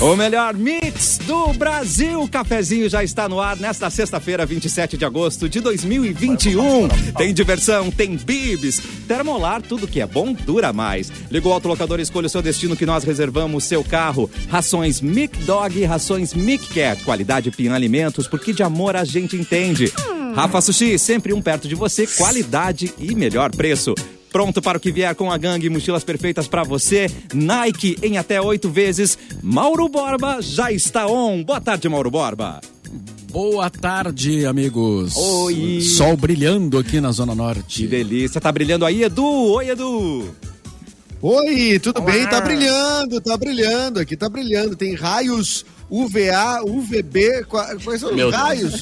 O melhor mix do Brasil. O cafezinho já está no ar nesta sexta-feira, 27 de agosto de 2021. Tem diversão, tem bibs, termolar, tudo que é bom dura mais. Ligou o autolocador, escolha o seu destino que nós reservamos seu carro. Rações Mic Dog, rações Mic Cat. Qualidade Pian Alimentos, porque de amor a gente entende. Rafa Sushi, sempre um perto de você, qualidade e melhor preço. Pronto para o que vier com a gangue, mochilas perfeitas para você. Nike em até oito vezes. Mauro Borba já está on. Boa tarde, Mauro Borba. Boa tarde, amigos. Oi. Sol brilhando aqui na Zona Norte. Que delícia. Tá brilhando aí, Edu? Oi, Edu. Oi, tudo Olá. bem? Tá brilhando, tá brilhando. Aqui tá brilhando. Tem raios UVA, UVB. qua- Quais são Meu os raios?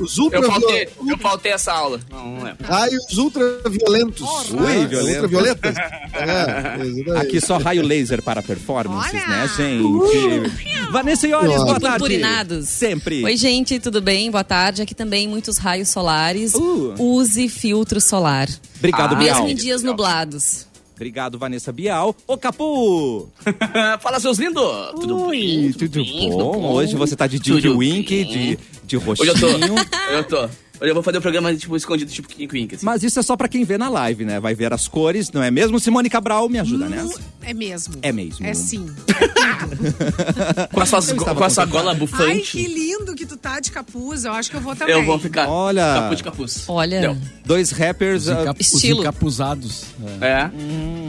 Os, os Eu faltei, ultraviolentos. eu faltei essa aula. Não, não lembro. Raios ultraviolentos. Ui, né? violento. Ultravioletas. É. Aqui só raio laser para performances, Olha. né, gente? Vanessa Iores, boa tarde. Purpurinados. Sempre. Oi, gente, tudo bem? Boa tarde. Aqui também muitos raios solares. Uh. Use filtro solar. Obrigado, Ah. Mesmo em dias nublados. Obrigado, Vanessa Bial. Ô, Capu! Fala, seus lindos! Tudo bem? tudo, bem? bom? Tudo bom? Hoje você tá de Dink Tudo Wink, de, de Hoje eu tô. roxinho. Eu tô. Hoje eu vou fazer o programa, tipo, escondido, tipo Kink Wink, assim. Mas isso é só pra quem vê na live, né? Vai ver as cores, não é mesmo? Simone Cabral, me ajuda nessa. É mesmo. É mesmo. É sim. Com a sua, com a sua gola Ai, bufante, que lindo que tu tá de capuz. Eu acho que eu vou também. eu vou ficar Olha. capuz de capuz. Olha. Deu. Dois rappers. Os, ah, os Estilo. encapuzados. É. É.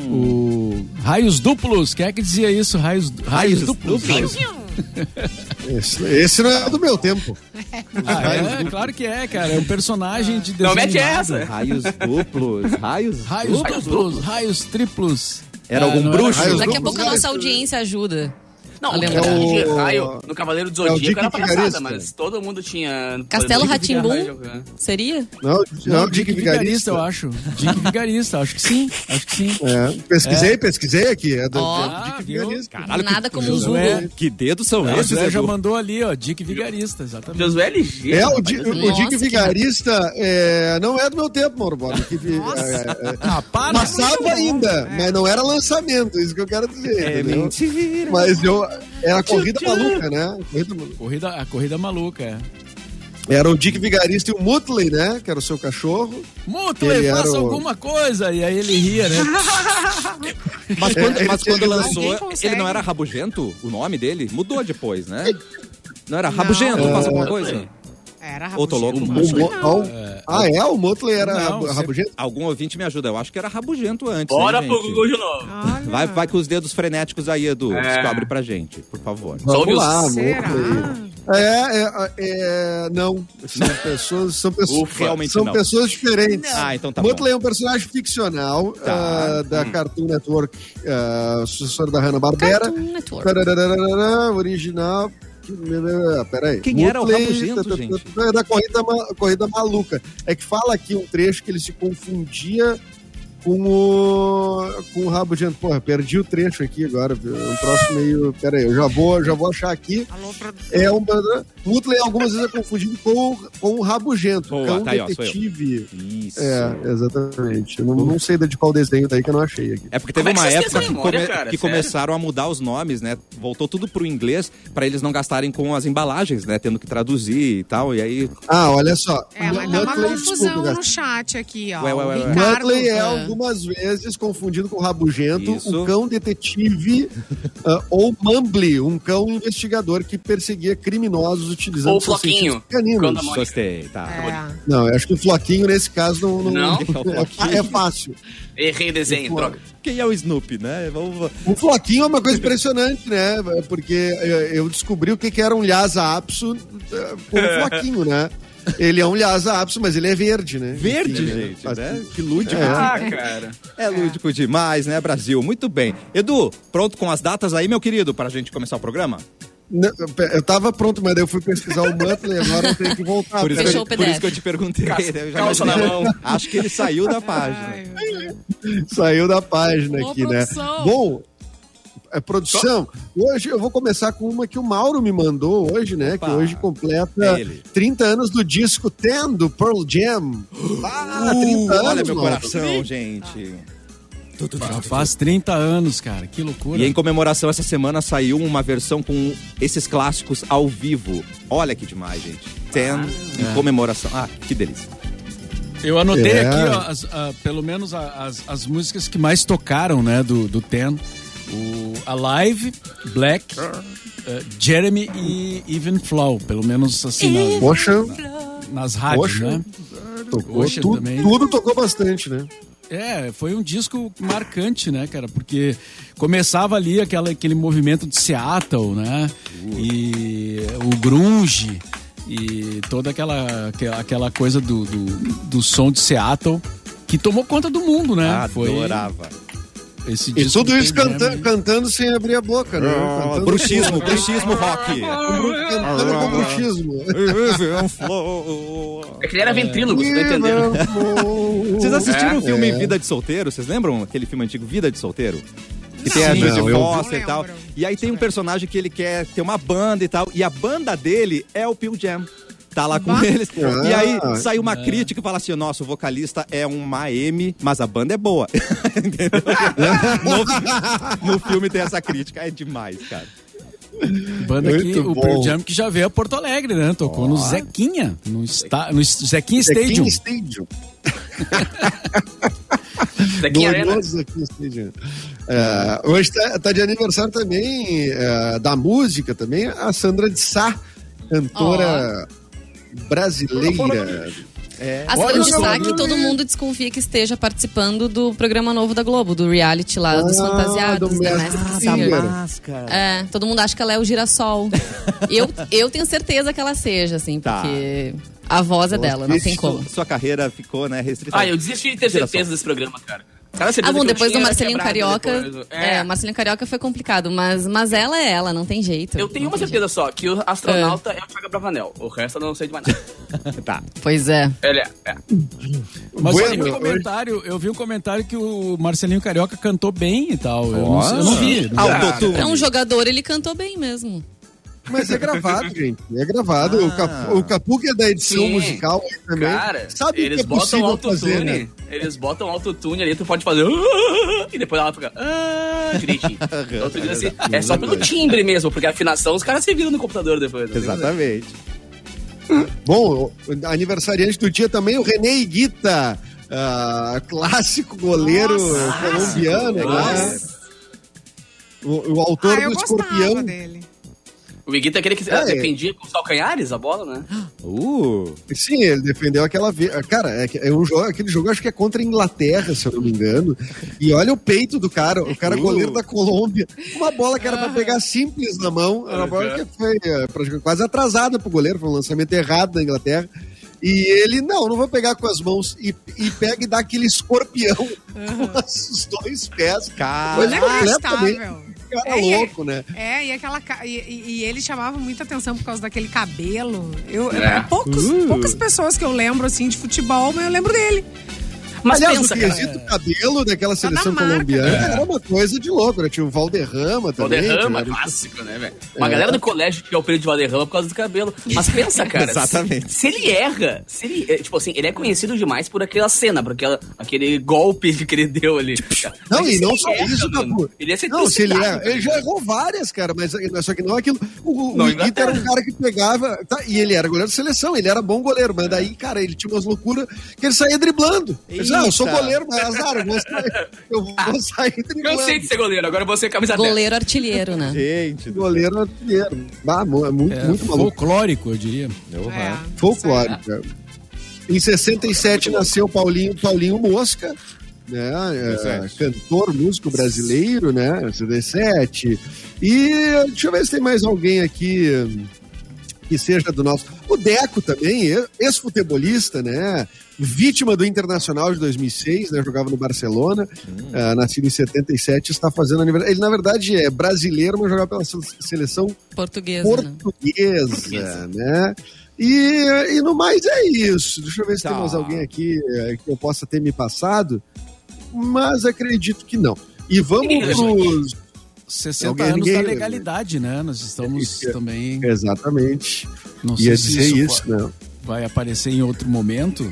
O... Raios duplos. Quem é que dizia isso? Raios, raios, Raios duplos. duplos. Esse, esse não é do meu tempo. Ah, é, claro que é, cara. É um personagem de desenho Não mete essa. Raios duplos. Raios, Raios duplos. duplos, raios triplos. Era Ah, algum não bruxo? raios Daqui a pouco a nossa audiência ajuda. Não, A o É o- raio no Cavaleiro do é Zodíaco Dick era palhaçada, Vigarista. mas todo mundo tinha... Castelo? Vigarista, né? Seria? Não, Não, não, Dick Vigarista, eu acho. Dick Vigarista, acho que sim. Acho que sim. É, pesquisei, pesquisei aqui. É do, é do Dick? Vigarista. Caralho, Nada que, como o Josué. Que dedos são O esses, José já mandou ali, ó. Dick Vigarista, exatamente. Josué LG. É, o, Di- o Dick Vigarista é, não é do meu tempo, Mauro Borba. É, é, Ah, para! passava ainda, mas não era lançamento, isso que eu quero dizer. É mentira. Mas eu. Era a corrida maluca, né? Corrida maluca. Corrida, a corrida maluca, é. Era o Dick Vigarista e o Mutley, né? Que era o seu cachorro. Mutley, faça o- alguma coisa. E aí ele ria, né? Mas quando, É, mas quando ele- lançou, ele não era Rabugento? O nome dele? Mudou depois, né? Não era Rabugento, faz alguma coisa? Era louco? O Não. ao- ah, é? O Mutley era Não, rabo- você- rabugento? Algum ouvinte me ajuda. Eu acho que era Rabugento antes. Bora hein, pro? Google de novo. Vai, vai com os dedos frenéticos aí, Edu. É. Descobre pra gente, por favor. Vamos os- lá, Será? Mutley. É, é, é, não. São pessoas, são pessoas, Ufa, realmente são não. pessoas diferentes. Ah, então tá Mutley bom. é um personagem ficcional Tá. ah, da Cartoon Network, ah, sucessora da Hanna-Barbera. Cartoon Network. Original. Peraí. Quem era o Rabugento, tá, tá, gente? tá, É da corrida, corrida Maluca. É que fala aqui um trecho que ele se confundia com o, com o Rabugento. Porra, perdi o trecho aqui agora. É um troço meio. Peraí, eu já vou, já vou achar aqui. Alô, produção. É um. Mutley algumas vezes é confundido com, o- com o Rabugento. Boa, cão tá aí, ó, detetive. Isso. É, exatamente. Eu não, não sei de qual desenho daí que eu não achei aqui. É porque teve Como é que uma época que, memória, come- cara? que começaram a mudar os nomes, né? Voltou tudo pro inglês pra eles não gastarem com as embalagens, né? Tendo que traduzir e tal. E aí. Ah, olha só. É, mas dá uma confusão desculpa, no chat aqui, ó. Ué, ué, ué. Ricardo, é Ah. Algumas vezes confundido com Rabugento, Isso. o cão detetive ah, ou Mumbly, um cão investigador que perseguia criminosos utilizando Ou seus Floquinho, caninos. cão da Mônica. Gostei, tá. É. Não, eu acho que o Floquinho nesse caso não, não- Não? é, é fácil. Errei o desenho, Pô. droga. Quem é o Snoopy, né? Vamos. O Floquinho é uma coisa impressionante, né? Porque eh, eu descobri o que que era um Lhasa apso eh, com o Floquinho, né? Ele é um Lhasa apso, mas ele é verde, né? Verde, Enfim, gente, faz- né? Que lúdico. Ah, cara. É lúdico demais, né, Brasil? Muito bem. Edu, pronto com as datas aí, meu querido, pra gente começar o programa? Não, Eu tava pronto, mas daí eu fui pesquisar o Muttley, agora eu tenho que voltar. Por isso, que, o por isso que eu te perguntei. né? Eu já calça imaginei. na mão. Acho que ele saiu da página. Ai. Saiu da página Ô, aqui, né? produção. Bom, é, produção, hoje eu vou começar com uma que o Mauro me mandou hoje, né? Opa. Que hoje completa É ele. 30 anos do disco Ten do Pearl Jam. Ah, 30 anos, Uh, Olha meu Mauro. coração, gente. Já faz 30 anos, cara. Que loucura. E em comemoração, essa semana saiu uma versão com esses clássicos ao vivo. Olha que demais, gente. Ten em comemoração. Ah, que delícia. Eu anotei É. aqui, ó, as- ah, pelo menos a- as, as músicas que mais tocaram, né, do, do Ten. O Alive, Black, eh, Jeremy e Even Flow. Pelo menos assim, na- Poxa, nas rádios, Poxa. né? tocou Ocean tu- também. tudo tocou bastante, né? É, foi um disco marcante, né, cara? Porque começava ali aquela, aquele movimento de Seattle, né? E o grunge e toda aquela, aquela- aquela coisa do, do, do som de Seattle que tomou conta do mundo, né? Adorava. Foi esse E tudo do isso Pearl canta- Jam, né? cantando sem abrir a boca, né? Ah, Cantando- bruxismo, bruxismo rock. Cantando com bruxismo. É que ele era ventrílogo, você tá entendendo? Vocês assistiram É. o filme É. Vida de Solteiro? Vocês lembram aquele filme antigo Vida de Solteiro? Que tem a eu- Foster e tal. E aí tem um personagem que ele quer ter uma banda e tal. E a banda dele é o Pearl Jam. Tá lá com Bah. eles. E aí Ah. sai uma crítica e fala assim: nossa, o vocalista é uma M, mas a banda é boa. Entendeu? no, no filme tem essa crítica. É demais, cara. Banda que o. Pearl Jam que já veio a Porto Alegre, né? Tocou no Zequinha, no, esta, no Zequinha Stadium. King Stadium. Daqui Arena. King Stadium. É, hoje tá, tá de aniversário também é, da música também, a Sandra de Sá, cantora brasileira. É. A Olha Sandra de só, Sá, que meu todo mundo desconfia que esteja participando do programa novo da Globo, do reality lá, dos Ah, fantasiados, do da Masked Masked Singer. Singer. máscara. É, todo mundo acha que ela é o girassol. eu, eu tenho certeza que ela seja, assim, Tá. porque a voz é dela, não tem como. Sua carreira ficou, né, restrita. Ah, eu desisti de ter Girassol. certeza desse programa, cara. Cada Ah, bom, que eu depois do Marcelinho Carioca. depois. É, o Marcelinho Carioca foi complicado, mas, mas ela é ela, não tem jeito. Eu tenho uma certeza só, que o astronauta é, o Thiago Bravanel. O resto eu não sei de mais. nada. Tá. jeito. Pois é. Ele é. é. Mas eu vi, Bueno, um comentário, eu vi um comentário que o Marcelinho Carioca cantou bem e tal. Eu, não, eu não vi. não vi. Autotune. É um jogador, ele cantou bem mesmo. Mas é gravado, gente. É gravado. O, Ah. Capu, o Capu, que é da edição Sim. musical aí também. Cara, sabe o eles que é botam possível fazer, autotune. né? Eles botam autotune ali, tu pode fazer. "Ah", E depois ela fica. "Ah", direitinho. Então tu diz assim, é só pelo timbre mesmo, porque a afinação os caras se viram no computador depois. né? Exatamente. Bom, o aniversariante do dia também, o René Iguita, ah, clássico goleiro colombiano, né? Nossa. O, o autor Ah, do Escorpião. dele. O Iguita é aquele que É. defendia com os calcanhares a bola, né? Uh, Sim, ele defendeu aquela vez. Cara, é, é um jogo, aquele jogo acho que é contra a Inglaterra, se eu não me engano. E olha o peito do cara, o cara Uh. goleiro da Colômbia. Uma bola que era pra pegar simples na mão, era uma bola que foi é, quase atrasada pro goleiro, foi um lançamento errado da Inglaterra. E ele, não, não vou pegar com as mãos. E, e pega e dá aquele escorpião com os dois pés. cara. Completamente. Cara É, e- louco, né? É, e, aquela, e, e- e ele chamava muita atenção por causa daquele cabelo. Eu, É. poucos, Uh. Poucas pessoas que eu lembro, assim, de futebol, mas eu lembro dele. Mas Aliás, pensa, o cara. quesito cabelo daquela seleção na marca, colombiana era uma coisa de louco, né? Tinha o Valderrama O também. Valderrama, era- clássico, né, velho? Uma galera do colégio que é o período de Valderrama por causa do cabelo. Mas pensa, cara. Exatamente. Se, se ele erra, se ele. é, Tipo assim, ele é conhecido demais por aquela cena, por aquela, aquele golpe que ele deu ali. Não, Mas e não só erra, isso, Capu. Ele ia ser Não, se ele, é, ele já cara. errou várias, cara, mas só que não é aquilo. O, o Não, Iguita era um cara que pegava. tá, e ele era goleiro de seleção, ele era bom goleiro, mas daí, cara, ele tinha umas loucuras que ele saía driblando. Ele ah, eu sou goleiro, mas azar, eu vou sair, eu vou sair driblando. Cansei de ser goleiro, agora você é camisa 10. Goleiro artilheiro, né? Gente, Goleiro artilheiro. Ah, é muito, É, muito maluco. folclórico, eu diria. céu. É, Uhum. Folclórico. cara. Em 67 nasceu Paulinho, Paulinho Mosca, né? é, 17. cantor, músico brasileiro, né? 67. E deixa eu ver se tem mais alguém aqui que seja do nosso. O Deco também, ex-futebolista, né? Vítima do Internacional de 2006, né? Jogava no Barcelona, ah, nascido em 77, está fazendo aniversário. Ele, na verdade, é brasileiro, mas jogava pela se- seleção Portuguesa, né? portuguesa, né? E, e no mais é isso. Deixa eu ver se Tá. tem mais alguém aqui eh, que eu possa ter me passado, mas acredito que não. E vamos pros. 60 Alguém- anos ninguém- da legalidade, né? Nós estamos Isso. também. Exatamente. Não Ia sei se dizer isso, isso, va- né? vai aparecer em outro momento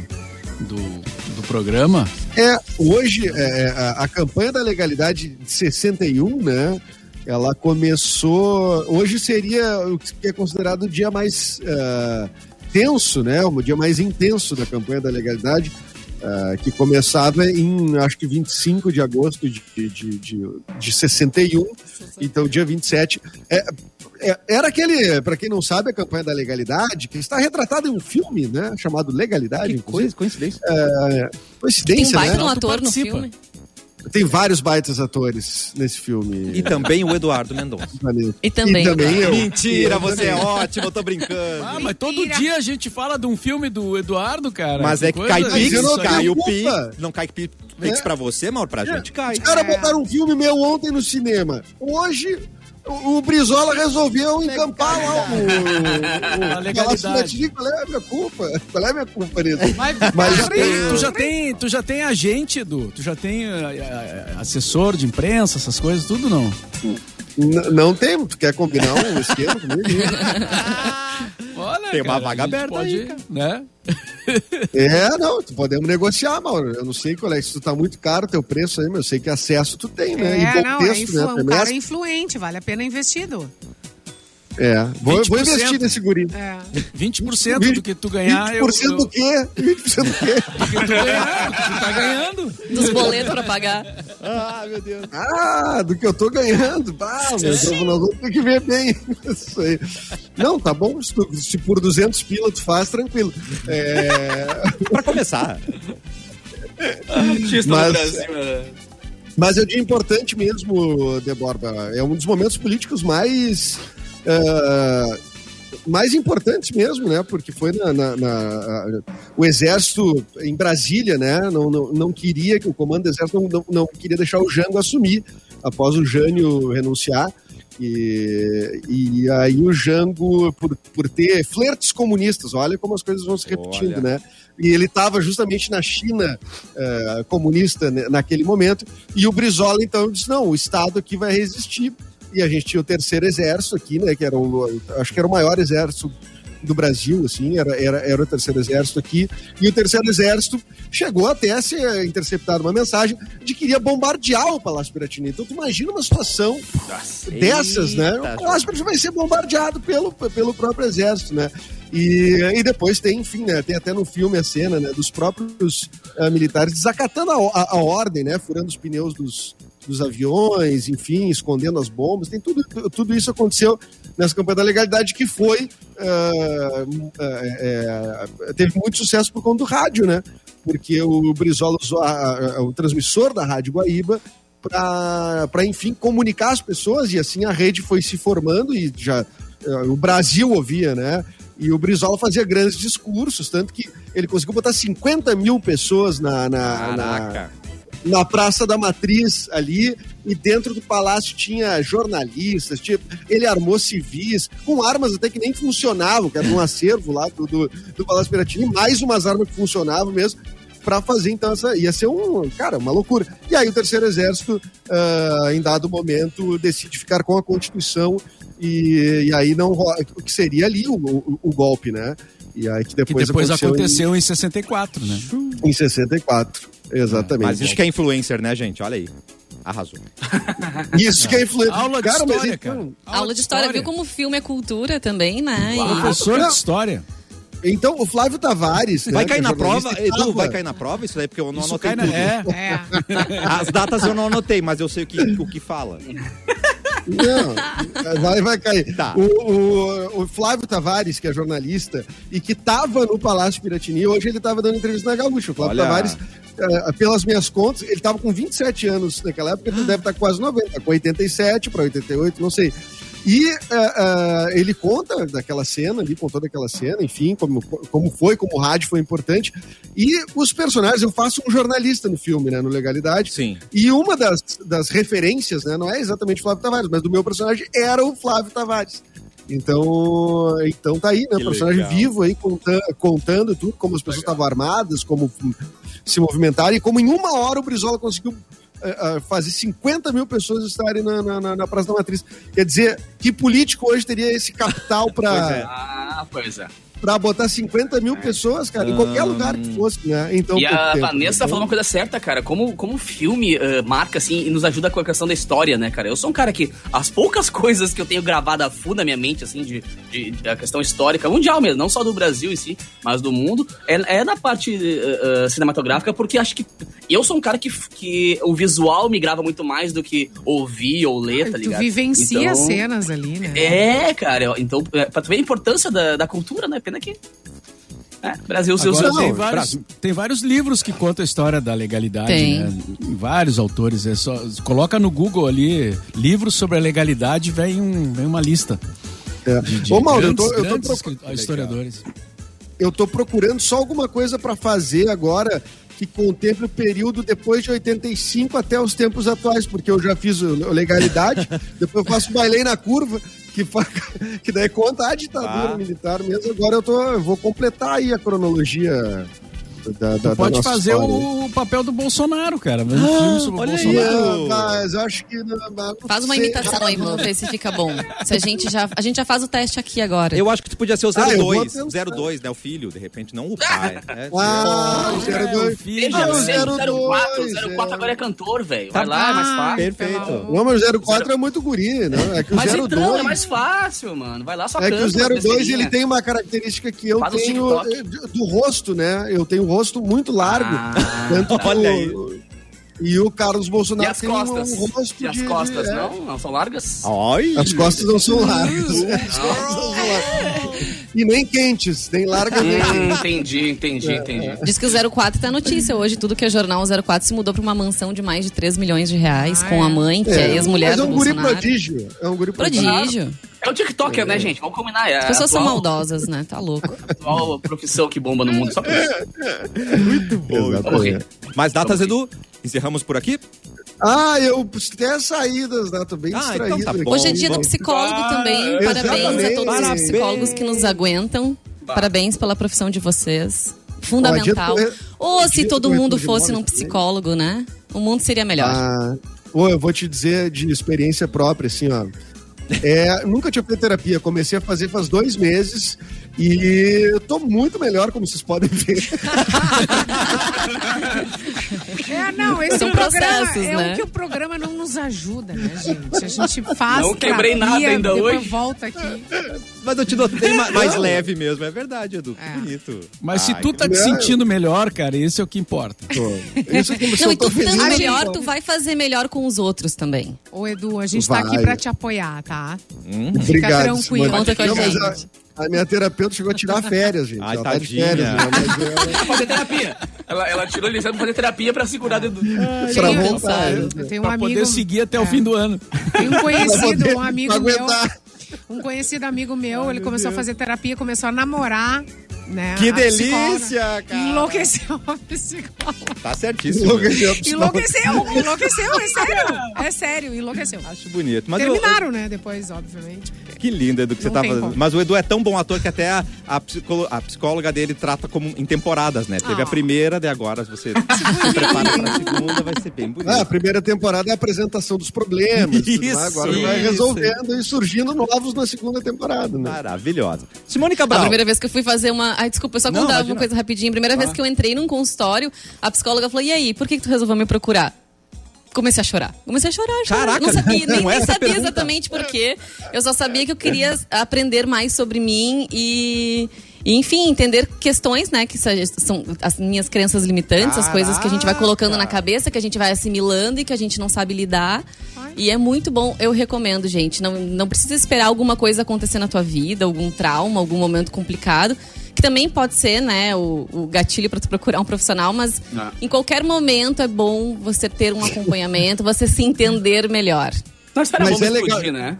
do, do programa. É, hoje, é, a, a campanha da legalidade de 61, né? Ela começou. Hoje seria o que é considerado o dia mais ah, tenso, né? O dia mais intenso da campanha da legalidade, ah, que começava em, acho que 25 de agosto de, de, de, de 61. Então, dia 27. É, é, era aquele, para quem não sabe, a campanha da legalidade, que está retratada em um filme, né? Chamado Legalidade. Que coisa, coincidência. É, Tem coincidência, baita né? um ator no filme. Tem vários baitas atores nesse filme. E também o Eduardo Mendonça. E também. E também eu. Mentira, Eu você é ótimo, eu tô brincando. Ah, mas todo Mentira. dia a gente fala de um filme do Eduardo, cara. Mas é que cai coisa- Pix, eu não cai o Pix. Não cai Pix Pix É. pra você, Mauro, pra gente cai. Os caras botaram um filme meu ontem no cinema. Hoje, o, o Brizola resolveu encampar lá o. o, A o legalidade. Qual é a minha culpa? Qual é a minha culpa nisso? Mas, Mas Já tem- eu- tu, já tem, tu já tem agente, Edu? Tu já tem ah, ah, assessor de imprensa, essas coisas, tudo não? N- não tem, tu quer combinar um esquema comigo? Tem uma cara, vaga aberta pode, aí, cara. né? É, não, podemos negociar, Mauro. Eu não sei qual é, se tu tá muito caro o teu preço aí, mas eu sei que acesso tu tem, né? É, e bom não, é texto, influ... né? um cara é- influente, vale a pena investido. É, vou, vou 20%. investir nesse guri. É. 20% do que tu ganhar, 20% eu, eu, do quê? 20% do quê? do que tu ganhar, do que tu tá ganhando. Dos boletos pra pagar. Ah, meu Deus. Ah, do que eu tô ganhando. Ah, meu Deus, nós vamos ter que ver bem isso aí. Não, tá bom, se, tu- se por 200 pila tu faz, tranquilo. É, Pra começar. Artista Mas- Brasil, né? mas é um dia importante mesmo, Deborba. É um dos momentos políticos mais... ah, mais importantes mesmo, né? Porque foi na, na- na- o exército em Brasília, né? Não, não, não queria que o comando do exército não, não, não queria deixar o Jango assumir após o Jânio renunciar. E, e aí o Jango, por, por ter flertes comunistas, olha como as coisas vão se repetindo, Olha. né? E ele estava justamente na China eh, comunista né, naquele momento, e o Brizola então disse: não, o Estado aqui vai resistir. E a gente tinha o terceiro exército aqui, né? Que era o, acho que era o maior exército do Brasil, assim, era, era, era o terceiro exército aqui, e o terceiro exército chegou até a ser interceptada uma mensagem de que iria bombardear o Palácio Piratini. Então tu imagina uma situação dessas, né? Eita, O Palácio Piratini vai ser bombardeado pelo, pelo próprio exército, né? E, e depois tem, enfim, né, tem até no filme a cena né, dos próprios ah, militares desacatando a, a- a ordem, né? Furando os pneus dos, dos aviões, enfim, escondendo as bombas. Tem tudo, tudo isso aconteceu nessa campanha da legalidade que foi ah, é, é, teve muito sucesso por conta do rádio, né? Porque o Brizola usou a- a- o transmissor da Rádio Guaíba para, enfim, comunicar as pessoas e assim a rede foi se formando e já eh, o Brasil ouvia, né? E o Brizola fazia grandes discursos, tanto que ele conseguiu botar 50 mil pessoas na, na, na. Na Praça da Matriz ali, e dentro do palácio tinha jornalistas, tinha, ele armou civis, com armas até que nem funcionavam, que era um acervo lá do, do, do Palácio Piratini, mais umas armas que funcionavam mesmo, para fazer então essa. ia ser um. Cara, uma loucura. E aí o terceiro exército, ah, em dado momento, decide ficar com a Constituição, e, e aí não o que seria ali o, o, o golpe, né? E aí que Que depois, depois aconteceu, aconteceu em 64, né? Em, em 64. Exatamente. Mas isso que é influencer, né, gente? Olha aí. Arrasou. Isso que é influência. Aula de mas história, então- cara. Aula de história, viu como filme é cultura também, né? E- Professor de história. Então, o Flávio Tavares. Vai né, cair é na prova? Edu, vai cair na prova isso daí? Porque eu não Isso anotei cai na... tudo. É. É. As datas eu não anotei, mas eu sei o que, o que fala. Não, vai, vai cair. Tá. O, o- o Flávio Tavares, que é jornalista e que estava no Palácio Piratini, hoje ele estava dando entrevista na Gaúcha. O Flávio Olha. Tavares, eh, pelas minhas contas, ele estava com 27 anos naquela época, ele deve estar quase 90, com 87 para 88, não sei. E eh, eh, ele conta daquela cena ali, contou daquela cena, enfim, como, como foi, como o rádio foi importante. E os personagens, eu faço um jornalista no filme, né, no Legalidade. Sim. E uma das, das referências, né, não é exatamente o Flávio Tavares, mas do meu personagem era o Flávio Tavares. Então, então tá aí, né? Que O personagem legal. vivo aí, contando, contando tudo, como as pessoas estavam armadas, como se movimentaram, e como em uma hora o Brizola conseguiu uh, uh, fazer 50 mil pessoas estarem na, na, na, Praça da Matriz. Quer dizer, que político hoje teria esse capital Pois é. para Ah, pois é. Pra botar 50 mil pessoas, cara, em qualquer lugar que fosse, né? Então, E a tempo. Vanessa tá falando uma coisa certa, cara. Como, como o filme eh, marca, assim, e nos ajuda com a questão da história, né, cara? Eu sou um cara que as poucas coisas que eu tenho gravado a fundo na minha mente, assim, de, de, da questão histórica, mundial mesmo, não só do Brasil em si, mas do mundo, é, é na parte eh, cinematográfica, porque acho que eu sou um cara que, que o visual me grava muito mais do que ouvir ou ler, tá tu ligado? vivencia Então, as cenas ali, né? É, cara. Então, pra tu ver a importância da, da cultura, né? Pena que. É, Brasil, seus. Agora, tem, vários, tem vários livros que contam a história da legalidade, Tem. né? Vários autores. É só, coloca no Google ali, livros sobre a legalidade, vem, um, vem uma lista. É. De, de Ô, Mauro, eu grandes, tô, eu tô grandes procu- escrit- historiadores. eu tô procurando só alguma coisa pra fazer agora que contemple o período depois de 85 até os tempos atuais, porque eu já fiz legalidade, depois eu faço bailei na curva, que, que daí conta a ditadura Ah. militar mesmo. Agora eu, tô, eu vou completar aí a cronologia da, da, da Pode fazer história. o papel do Bolsonaro, cara. Mesmo filme sobre o olha aí. Bolsonaro. É, mas acho que. não- não Faz uma sei. imitação aí, vamos ver se fica bom. Se a gente já, a gente já faz o teste aqui agora. Eu acho que tu podia ser o Ah, eu vou 02, tentar. 02, né? O filho, de repente, não o pai. É, Ah, o É, 02. o filho. Ah, o Veja, 02, 04, 04 é. agora é cantor, velho. Tá Vai lá, é mais Ah, fácil. Perfeito. Mas o 04 é muito guri, né? É que o Mas 02. então, é mais fácil, mano. Vai lá, só É que canta. o 02 ele tem uma característica que eu Faz o tenho eh, do rosto, né? Eu tenho um rosto muito largo. Ah, tanto que olha o- aí. E o Carlos E Bolsonaro as tem costas? um rosto E as de- costas, é. não? Não são largas? Ai. As costas não são largas. As costas não são largas. E nem quentes, nem largas nem Hum, quentes. entendi, entendi, entendi. Diz que o 04 tá notícia hoje, tudo que é jornal, o 04 se mudou pra uma mansão de mais de 3 milhões de reais Ah, com a é? mãe, que é, É, ex-mulher mas é do um guri Bolsonaro. prodígio. É um guri prodígio. Prodígio. É o TikToker, né, gente? Vamos combinar. É As pessoas são atual- maldosas, né? Tá louco. atual profissão que bomba no mundo. Só por isso. Exatamente. Mais datas, Edu? Encerramos por aqui? Ah, eu tenho as saídas, né? Tô bem Ah, distraído. então tá bom. Hoje é dia do bom. psicólogo também. Ah, Parabéns a todos os exatamente. psicólogos que nos aguentam. Parabéns pela profissão de vocês. Fundamental. Do- Ou se dia todo do mundo fosse num psicólogo, né? O mundo seria melhor. Ah, pô, eu vou te dizer de experiência própria, assim, ó. É, nunca tinha feito terapia, comecei a fazer faz dois meses e eu tô muito melhor, como vocês podem ver. É, não, esse São programa processos, é né? o que o programa não nos ajuda, né, gente? A gente faz Não quebrei nada ainda depois hoje. volta aqui. Mas eu te notei ma- mais leve mesmo, é verdade, Edu. Que É. bonito. Mas se Ai, tu tá te sentindo melhor, cara, esse é o que importa. Tô. Isso como se Não, eu e tu estando melhor, tu vai fazer melhor com os outros também. Ô, Edu, a gente tá Vai. aqui pra te apoiar, tá? Obrigado. tranquilo. Simone. Conta com a Não, mas gente. A, a minha terapeuta chegou a tirar férias, gente. Ai, Ela tá de tadinha. férias. Né? Mas, é, Fazer terapia. Ela, ela tirou licença pra fazer terapia pra segurar dentro do... pra Tenho- voltar. eu né? tenho um Pra amigo. poder seguir até o é, fim do ano. Tem um Pra conhecido, um amigo pra meu. Um conhecido amigo meu, ele começou a fazer terapia, começou a namorar, né? Que a delícia, cara. Enlouqueceu a psicóloga. Tá certíssimo. Enlouqueceu a psicóloga. Enlouqueceu, enlouqueceu, é sério. É sério, enlouqueceu. Acho bonito. Mas eu- Terminaram, né? Depois, obviamente. Que lindo, Edu, que você Não tá tem fazendo. como. Mas o Edu é tão bom ator que até a, a, psicolo- a psicóloga dele trata como em temporadas, né? Teve Ah. a primeira, de agora você se prepara pra segunda, vai ser bem bonito. Ah, a primeira temporada é a apresentação dos problemas. Isso, Agora vai isso. resolvendo e surgindo novos na segunda temporada, né? Maravilhosa. Simone A Cabral. primeira vez que eu fui fazer uma. Ai, desculpa, eu só contar uma coisa rapidinho. Primeira vez que eu entrei num consultório, a psicóloga falou: e aí, por que, que tu resolveu me procurar? Comecei a chorar. Comecei a chorar, chorar. Caraca, não sabia, não nem, sabia pergunta. exatamente por quê. Eu só sabia que eu queria aprender mais sobre mim e, e, enfim, entender questões, né? Que são as minhas crenças limitantes, as coisas que a gente vai colocando na cabeça, que a gente vai assimilando e que a gente não sabe lidar. E é muito bom, eu recomendo, gente. Não, não precisa esperar alguma coisa acontecer na tua vida, algum trauma, algum momento complicado. Também pode ser, né, o, o gatilho para tu procurar um profissional, mas Ah. em qualquer momento é bom você ter um acompanhamento, você se entender melhor. Espera, Mas é legal. explodir, né?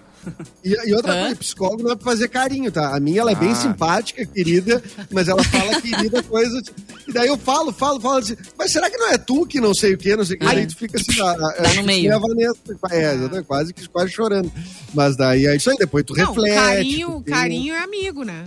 E, e outra Hã? coisa, psicólogo não é pra fazer carinho, tá? A minha, ela é Ah. bem simpática, querida, mas ela fala querida coisa. E daí eu falo, falo, falo assim, mas será que não é tu que não sei o que, não sei o que? Daí tu fica assim, a, a, Tá no a- meio. a Vanessa, é, exatamente, quase, que- quase chorando. Mas daí é isso aí, depois tu Não, reflete. carinho, tu tem- carinho é amigo, né?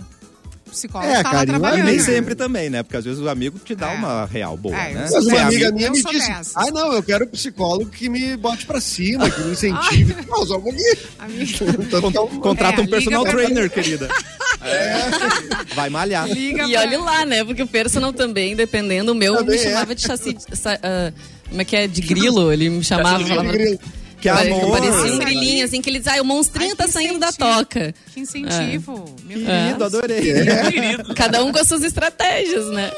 Psicólogo É, tá lá carinho, E trabalhando. nem sempre também, né? Porque às vezes o amigo te dá É. uma real boa, É, né? Mas uma amiga minha me disse: dessas. Ah, não, eu quero um psicólogo que me bote pra cima, que me incentive. não, só um pouquinho. Amiga, Então, então, Contrata É, um personal pra- trainer, querida. Vai malhar. liga E pra- olhe lá, né? Porque o personal também, dependendo, o meu Também me é. chamava de chassi. sa- ah, como é que é? De grilo. Ele me chamava. de falava, grilo. Que pare- amor. Parecia um grilinho, assim, que ele diz, ah, o monstrinho Ai, tá saindo da toca. Que incentivo. Meu Deus. Querido, adorei. Querido. Cada um com as suas estratégias, né?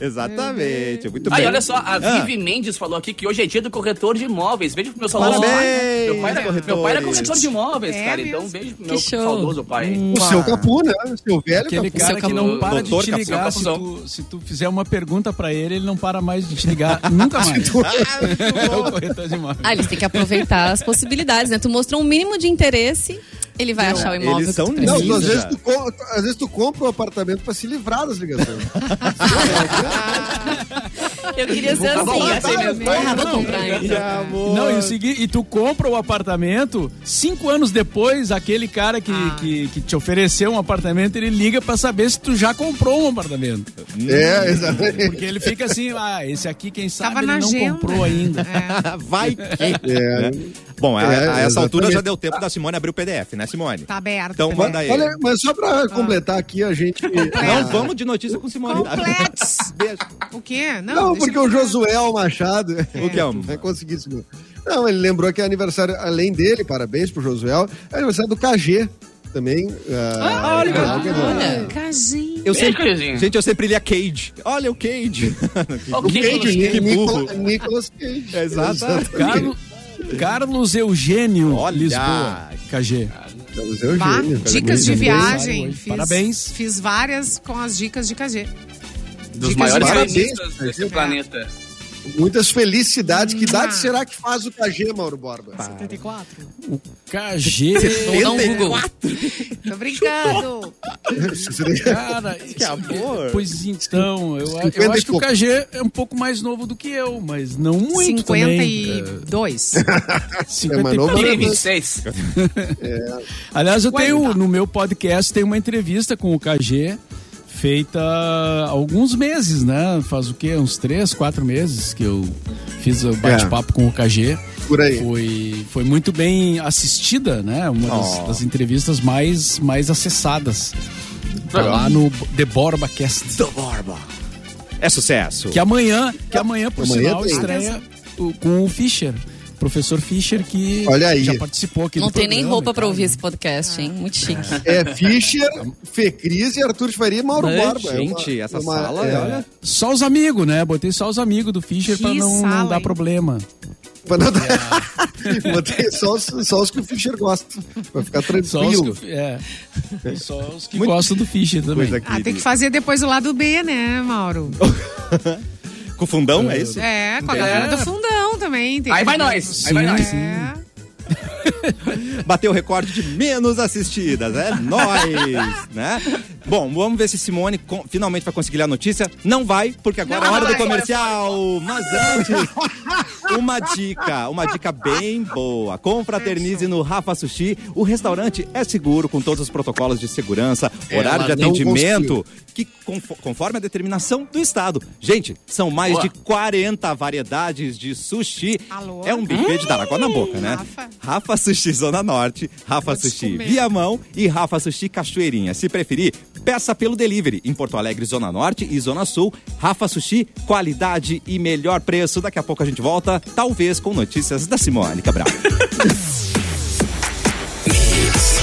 Exatamente. Muito Aí, bem. olha só, a Ah. Vivi Mendes falou aqui que hoje é dia do corretor de imóveis. Beijo pro meu saudoso Parabéns, pai. Meu pai, era, meu pai era corretor de imóveis, É cara. mesmo? Então, beijo pro meu show. saudoso pai. O seu capu, né? O seu velho Aquele capu. cara que não para de Doutor te Capu- ligar. Se tu, se tu fizer uma pergunta pra ele, ele não para mais de te ligar nunca mais. é o corretor de imóveis. Ah, eles têm que aproveitar as possibilidades, né? Tu mostrou um mínimo de interesse, ele vai achar o imóvel eles são Não, tu, às, vezes tu, às vezes tu compra um apartamento pra se livrar das ligações. Eu queria ser assim. Ah, vou comprar. hein? Que amor. Não, e o seguinte, e tu compra o apartamento, cinco anos depois, aquele cara que, que, que te ofereceu um apartamento, ele liga pra saber se tu já comprou um apartamento. é, exatamente. Porque ele fica assim, ah, esse aqui, quem sabe, Tava ele não agenda. comprou ainda. É, Vai que. É. Bom, a, É, a essa exatamente. altura já deu tempo da Simone abrir o PDF, né, Simone? tá aberto. Então manda aí. Olha, mas só pra completar aqui, a gente. Não vamos de notícia com Simone. Completos. Beijo. O quê? Não, Não, porque o Josuel Machado. O que é Vai conseguir isso. meu. Não, ele lembrou que é aniversário, além dele, parabéns pro Josuel, é aniversário do KG também. Ah, olha, é algo que- Olha. Casinho. Eu sempre, gente, eu sempre lia Cage. Olha o Cage. O Ok, Cage. Nicolas, Nicolas Cage. Exato. Carlos, Carlos Eugênio Olha. Lisboa, KG. Carlos Eugênio. Bah, dicas de viagem. Fiz, Parabéns. Fiz várias com as dicas de KG. Dos Dicas maiores de parabéns, cientistas desse É. planeta. Muitas felicidades. Que idade Ah. será que faz o KG, Mauro Borba? 74. O KG, Vou dar um Google. Tô brincando. cara, Que amor. Pois então, eu, eu 50 acho que o. KG é um pouco mais novo do que eu, mas não muito também. 52. É, 50 É mais novo, pouco. Tigre 26. Aliás, eu tenho no meu podcast tem uma entrevista com o KG feita há alguns meses, né? Faz o quê? Uns três, quatro meses que eu fiz o bate-papo com o KG. Por aí. Foi, foi muito bem assistida, né? Uma das, Oh. das entrevistas mais, mais acessadas. Tá lá no The Borba Cast. Do Borba. É sucesso. Que amanhã, que amanhã por Amanhã sinal, tem. estreia o- com o Fischer. Professor Fischer, que Olha aí. já participou aqui Não do tem nem programa roupa e pra tal, ouvir né? esse podcast, hein? Muito chique. É Fischer, Fê Cris e Arthur de Faria e Mauro Ai, Borba. É gente, essa uma- sala, é, olha. Só os amigos, né? Botei só os amigos do Fischer pra não, não dar hein? problema. pra não dar- Botei só os, só os que o Fischer gosta. Pra ficar Só os tranquilo. que, é, só os que Muito- gostam do Fischer também. Ah, tem que fazer depois o lado B, né, Mauro? Com fundão, é isso? É, com a galera do fundão também. tem Aí vai nós. Aí vai Sim, nós. sim. É. Bateu o recorde de menos assistidas, é nós, né? Bom, vamos ver se Simone finalmente vai conseguir ler a notícia. Não vai, porque agora Não é hora do comercial. Mas antes, uma dica, uma dica bem boa. Confraternize no Rafa Sushi. O restaurante é seguro, com todos os protocolos de segurança, horário de Ela não atendimento, que confo- conforme a determinação do Estado. Gente, são mais Boa. de 40 variedades de sushi. Alô? É um buffet de dar água na boca, né? Rafa. Rafa Sushi Zona Norte, Rafa Sushi. Viamão e Rafa Sushi Cachoeirinha. Se preferir, peça pelo delivery em Porto Alegre, Zona Norte e Zona Sul. Rafa Sushi, qualidade e melhor preço. Daqui a pouco a gente volta, talvez com notícias da Simone Cabral.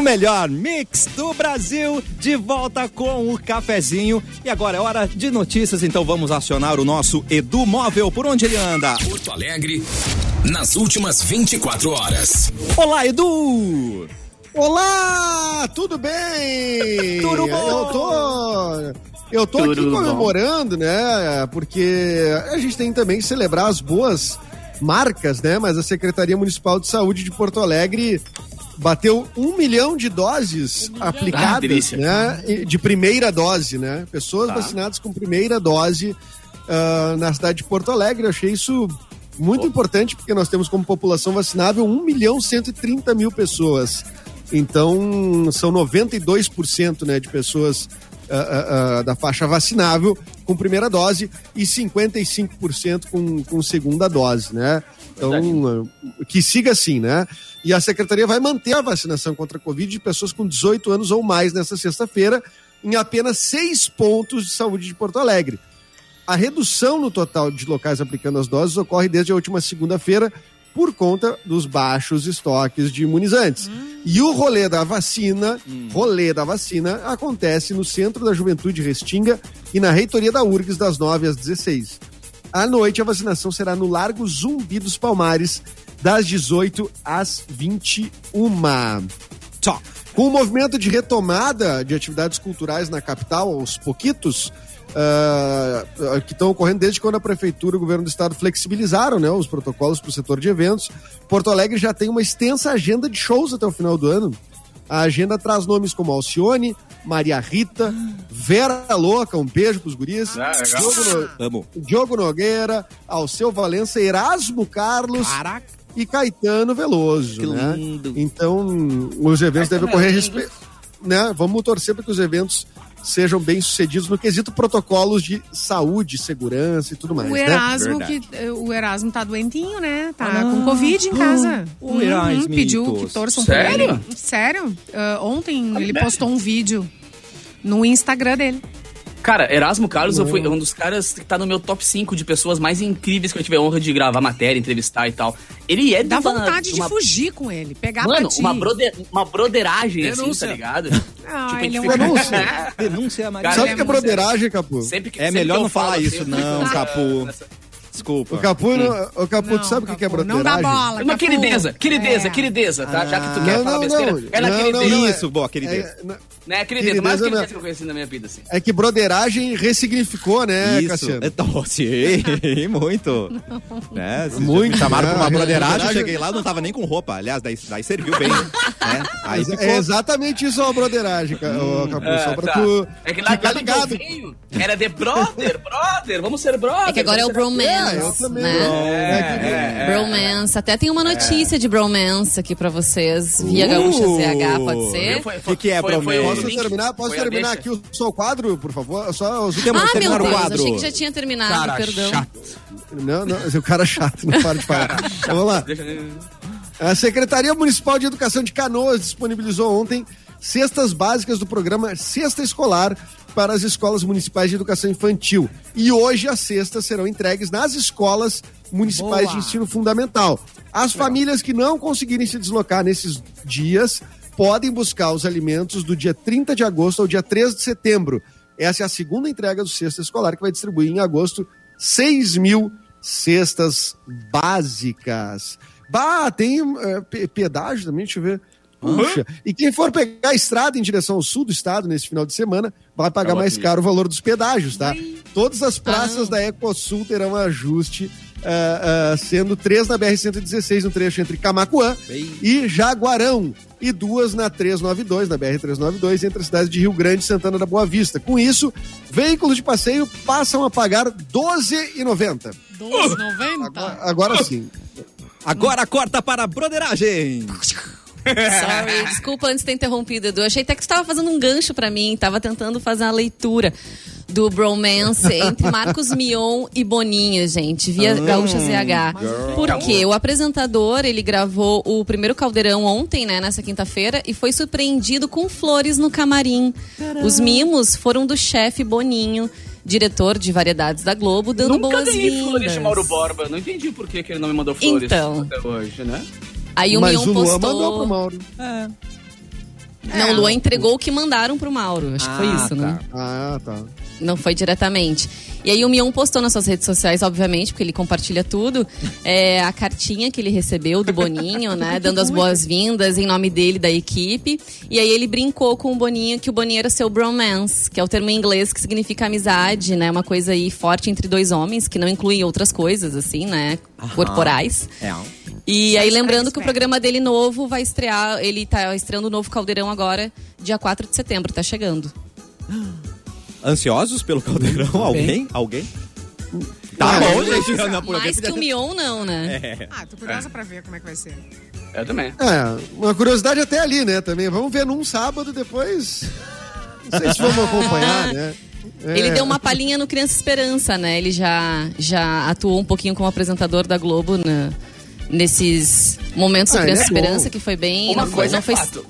O melhor mix do Brasil, de volta com o cafezinho. E agora é hora de notícias, então vamos acionar o nosso Edu Móvel. Por onde ele anda? Porto Alegre, nas últimas 24 horas. Olá, Edu! Olá, tudo bem? Tudo bom? Eu tô, eu tô aqui Tudo bom. comemorando, né? Porque a gente tem também que celebrar as boas marcas, né? Mas a Secretaria Municipal de Saúde de Porto Alegre bateu um milhão de doses Ah, aplicadas, delícia. né? De primeira dose, né? Pessoas Tá. vacinadas com primeira dose ah, na cidade de Porto Alegre. Eu achei isso Muito importante porque nós temos como população vacinável 1 milhão 130 mil pessoas. Então, são 92% né, de pessoas ah, ah, ah, da faixa vacinável com primeira dose e 55% com, com segunda dose, né? Então, ah, que siga assim, né? E a secretaria vai manter a vacinação contra a Covid de pessoas com 18 anos ou mais nesta sexta-feira em apenas seis pontos de saúde de Porto Alegre. A redução no total de locais aplicando as doses ocorre desde a última segunda-feira por conta dos baixos estoques de imunizantes. E o rolê da vacina, rolê da vacina, acontece no Centro da Juventude Restinga e na reitoria da URGS das 9 às 16. À noite, a vacinação será no Largo Zumbi dos Palmares, das 18 às 21. Só. Com o movimento de retomada de atividades culturais na capital, aos pouquitos, ah, que estão ocorrendo desde quando a prefeitura e o governo do estado flexibilizaram né, os protocolos para o setor de eventos. Porto Alegre já tem uma extensa agenda de shows até o final do ano. A agenda traz nomes como Alcione, Maria Rita, Vera Louca, um beijo pros guris, Diogo, no- Amo. Diogo Nogueira, Alceu Valença, Erasmo Carlos Caraca. e Caetano Veloso. Que né? lindo. Então, os eventos devem ocorrer. respe- Né? Vamos torcer para que os eventos sejam bem sucedidos no quesito protocolos de saúde, segurança e tudo mais. O né? Erasmo, Verdade. que, o Erasmo tá doentinho, né? Tá Ah, com Covid em casa. o Uhum, Erasmitos. pediu que torçam por Sério? ele. Sério? Ah, ontem ele postou um vídeo no Instagram dele. Cara, Erasmo Carlos eu fui um dos caras que tá no meu top 5 de pessoas mais incríveis que eu tive a honra de gravar matéria, entrevistar e tal. Ele é de Dá uma- vontade de uma- fugir com ele, pegar Mano, pra ti. uma, brother, uma broderagem, assim, Denúncia. tá ligado? Ah, Tipo, ele é um Denúncia. Denúncia, Maria. Cara, Sabe o é que é broderagem, Capu? Sempre que, É sempre melhor não falar isso, assim, não, Capu. nessa- Desculpa. O Capu, não- o Capu, Não, tu sabe o que é Capu, broderagem? Não dá bola, Uma Capu. querideza, querideza, É. querideza, tá? Já que tu Ah, quer não, falar não, besteira, não. é na Não, querideza. não, não, é- Isso, boa, querideza. É, não- Né, querideza, mais Querideza não. que eu conheci na minha vida, assim. é que broderagem ressignificou, né, Isso. Cassiano? Então, sim, muito. Né? Muito, me chamaram pra uma broderagem, eu cheguei lá, não tava nem com roupa. Aliás, daí, daí serviu bem. Né? Aí Mas ficou... É exatamente isso a broderagem, ô, Capu, só É, pra tá. tu É que lá ficar ligado. era de brother, brother, vamos ser brother. É que agora é o É, eu bromance, também. né? É, que- Bromance. Até tem uma notícia de bromance aqui pra vocês, via Gaúcha ZH, pode ser? Foi- Que que é foi- foi bromance? o Posso terminar? Posso terminar aqui o, só o quadro, por favor? Só os Temos Ah, que meu terminar o Deus, quadro. achei que já tinha terminado, perdão. Não, não, o cara é chato, não para de falar. Então, vamos lá. A Secretaria Municipal de Educação de Canoas disponibilizou ontem cestas básicas do programa Cesta Escolar para as escolas municipais de educação infantil. E hoje as cestas serão entregues nas escolas municipais Boa. de ensino fundamental. As famílias que não conseguirem se deslocar nesses dias podem buscar os alimentos do dia 30 de agosto ao dia 3 de setembro. Essa é a segunda entrega do Cesta Escolar que vai distribuir em agosto 6 mil cestas básicas. Bah, tem pe- pedágio também, deixa eu ver. Puxa. E quem for pegar a estrada em direção ao sul do estado nesse final de semana, vai pagar mais caro o valor dos pedágios, tá? Todas as praças da Ecosul terão ajuste, ah, ah, sendo três na BR-116, no trecho entre Camacuã e Jaguarão, e duas na 392, na BR-392, entre as cidades de Rio Grande e Santana da Boa Vista. Com isso, veículos de passeio passam a pagar R$ 12,90. 12,90? Agora, agora sim. Agora corta para a broderagem. Sorry, desculpa antes de ter interrompido, Edu. Achei até que tu estava fazendo um gancho pra mim, tava tentando fazer a leitura do bromance entre Marcos Mion e Boninho, gente, via Gaúcha ZH. Porque o apresentador, ele gravou o primeiro caldeirão ontem, né, nessa quinta-feira, e foi surpreendido com flores no camarim. Os mimos foram do chefe Boninho, diretor de variedades da Globo, dando Nunca ganhei flores boas-vindas. de Mauro Borba. Não entendi por que, que ele não me mandou flores Então. até hoje, né? Aí o Mas Mion o Luan postou... mandou pro Mauro. Não, o Luan entregou o que mandaram pro Mauro. Acho que foi Ah, isso, tá. né? Ah, tá. Não foi diretamente. E aí o Mion postou nas suas redes sociais, obviamente, porque ele compartilha tudo, é, a cartinha que ele recebeu do Boninho, né? dando as boas-vindas em nome dele, da equipe. E aí ele brincou com o Boninho que o Boninho era seu bromance, que é o termo em inglês que significa amizade, né? Uma coisa aí forte entre dois homens, que não inclui outras coisas, assim, né? Corporais. É. E aí, lembrando que o programa dele novo vai estrear, ele tá estreando o novo Caldeirão agora, dia 4 de setembro, tá chegando. Ansiosos pelo caldeirão? Alguém? Alguém? Tá Ah, bom, gente. Não, por Mais que o Mion, não, né? É. Ah, tô curiosa pra ver como é que vai ser. Eu também. É, uma curiosidade até ali, né? Também. Vamos ver num sábado depois. Não sei se vamos acompanhar, né? É. Ele deu uma palhinha no Criança Esperança, né? Ele já, já atuou um pouquinho como apresentador da Globo na- nesses momentos do Ah, ele Criança é bom. Esperança, que foi bem. Uma não, foi- coisa não é foi. fato.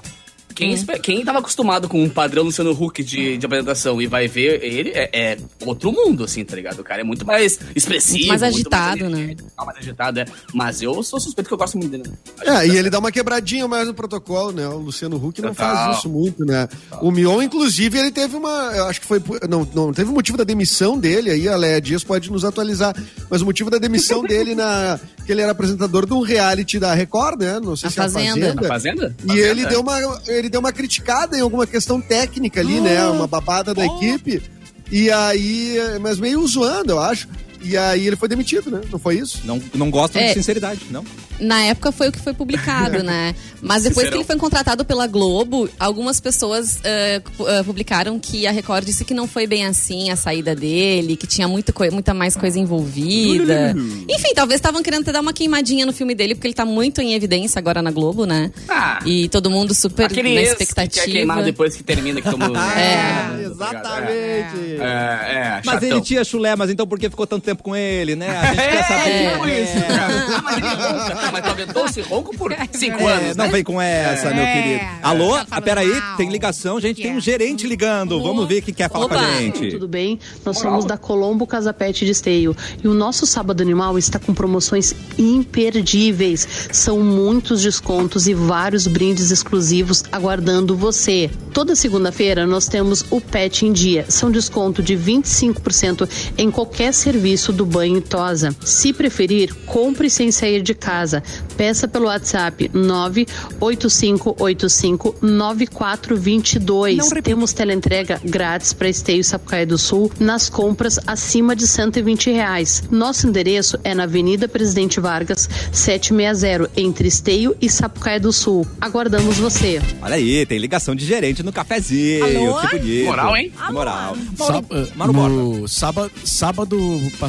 Quem, espe- quem tava acostumado com um padrão Luciano Huck de, de apresentação e vai ver ele, é, é outro mundo, assim, tá ligado? O cara é muito mais expressivo. Muito mais agitado, né? energético, Mais agitado, é. Mas eu sou suspeito que eu gosto muito dele. né? É, e ele dá uma quebradinha mais no protocolo, né? O Luciano Huck não Total. faz isso muito, né? O Mion, inclusive, ele teve uma. Eu acho que foi. Não, não teve o motivo da demissão dele, aí a Léa Dias pode nos atualizar. Mas o motivo da demissão dele na. que ele era apresentador de um reality da Record, né? Não sei A se é a Fazenda. Fazenda. Tá fazendo? E ele deu, uma, ele deu uma criticada em alguma questão técnica ali, né? Uma babada da equipe. E aí, mas meio zoando, eu acho. E aí ele foi demitido, né? Não foi isso? Não, não gostam de É. sinceridade, não. Na época foi o que foi publicado, né? Mas depois que Sincerão. ele foi contratado pela Globo, algumas pessoas eh, publicaram que a Record disse que não foi bem assim a saída dele, que tinha muita, coi- muita mais coisa envolvida. Enfim, talvez estavam querendo ter dar uma queimadinha no filme dele, porque ele tá muito em evidência agora na Globo, né? Ah. E todo mundo super Aquele na ex que expectativa. quer queimar depois que termina, que tomou... É. Exatamente. É, é, Mas chatão. ele tinha chulé, mas então por que ficou tanto tempo com ele, né? A gente quer saber. É, tipo isso, cara. Ah, mas ele ronca. Tá, mas tu aguentou esse ronco por cinco É, anos, não né? vem com essa, meu É. querido. Alô? Tá Ah, falando peraí, mal. tem ligação, gente. Tem um É. gerente ligando. Vamos ver quem quer falar com a gente. Tudo bem? Nós somos da Colombo Casa Pet de Esteio e o nosso Sábado Animal está com promoções imperdíveis. São muitos descontos e vários brindes exclusivos aguardando você. Toda segunda-feira nós temos o Pet em Dia. São desconto de 25% em qualquer serviço do banho e tosa. Se preferir, compre sem sair de casa. Peça pelo WhatsApp 985859422. Temos teleentrega grátis para Esteio e Sapucaia do Sul nas compras acima de 120 reais. Nosso endereço é na Avenida Presidente Vargas, 760, entre Esteio e Sapucaia do Sul. Aguardamos você. Olha aí, tem ligação de gerente no cafezinho. Alô? Que bonito. Moral, hein? Moral. Sá- Mauro Borba. no sábado, sábado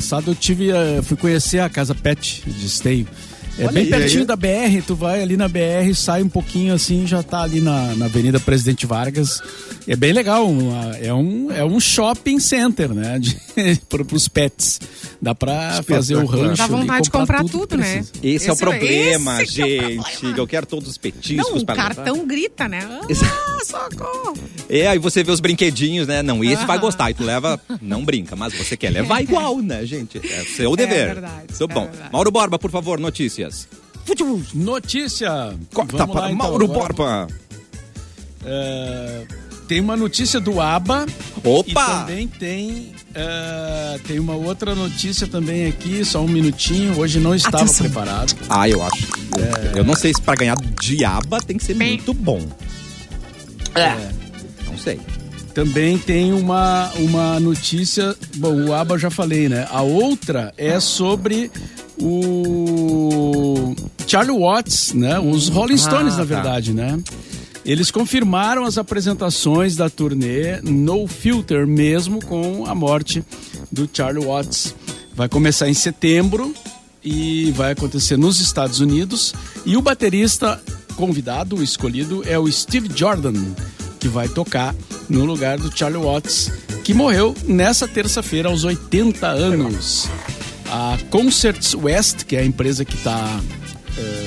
passado eu tive, eh, fui conhecer a casa Pet de Esteio. É Olha bem aí. pertinho da BR, tu vai ali na BR, sai um pouquinho assim, já tá ali na, na Avenida Presidente Vargas. É bem legal, é um, é um shopping center, né? Pro, pros pets. Dá pra fazer o rancho. Dá ali, vontade de comprar que tudo, né? precisa. Esse, é o Esse- problema, esse que é o gente. problema. Eu quero todos os petiscos Não, o pra levar. cartão grita, né? Ah, socorro. É, aí você vê os brinquedinhos, né? Não, esse vai gostar. E tu leva, não brinca, mas você quer levar igual, né, gente? É seu dever. verdade, Então, é bom, verdade. Mauro Borba, por favor, notícias. Notícia! Corta Vamos para lá, então, Mauro agora. Borba. É, tem uma notícia do ABBA. Opa! E também tem, é, tem uma outra notícia também aqui, só um minutinho. Hoje não estava Atenção. preparado. Ah, eu acho. Eu não sei se pra ganhar diaba tem que ser Bem. muito bom. É. Não sei. Também tem uma, uma notícia. Bom, o ABBA eu já falei, né? A outra é sobre o Charlie Watts, né? Os Rolling Stones, Ah, na tá. verdade, né? Eles confirmaram as apresentações da turnê No Filter, mesmo com a morte do Charlie Watts. Vai começar em setembro e vai acontecer nos Estados Unidos. E o baterista convidado, escolhido, é o Steve Jordan, que vai tocar no lugar do Charlie Watts, que morreu nessa terça-feira aos 80 anos. A Concerts West, que é a empresa que está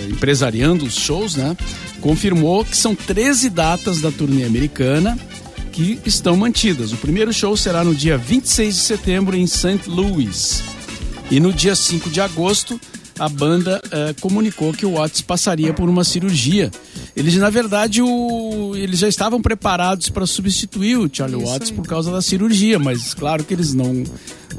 empresariando os shows, né? Confirmou que são 13 datas da turnê americana que estão mantidas. O primeiro show será no dia 26 de setembro em St. Louis. E no dia 5 de agosto, a banda eh, comunicou que o Watts passaria por uma cirurgia. Eles, na verdade, o, eles já estavam preparados para substituir o Charlie Watts por causa da cirurgia, mas claro que eles não,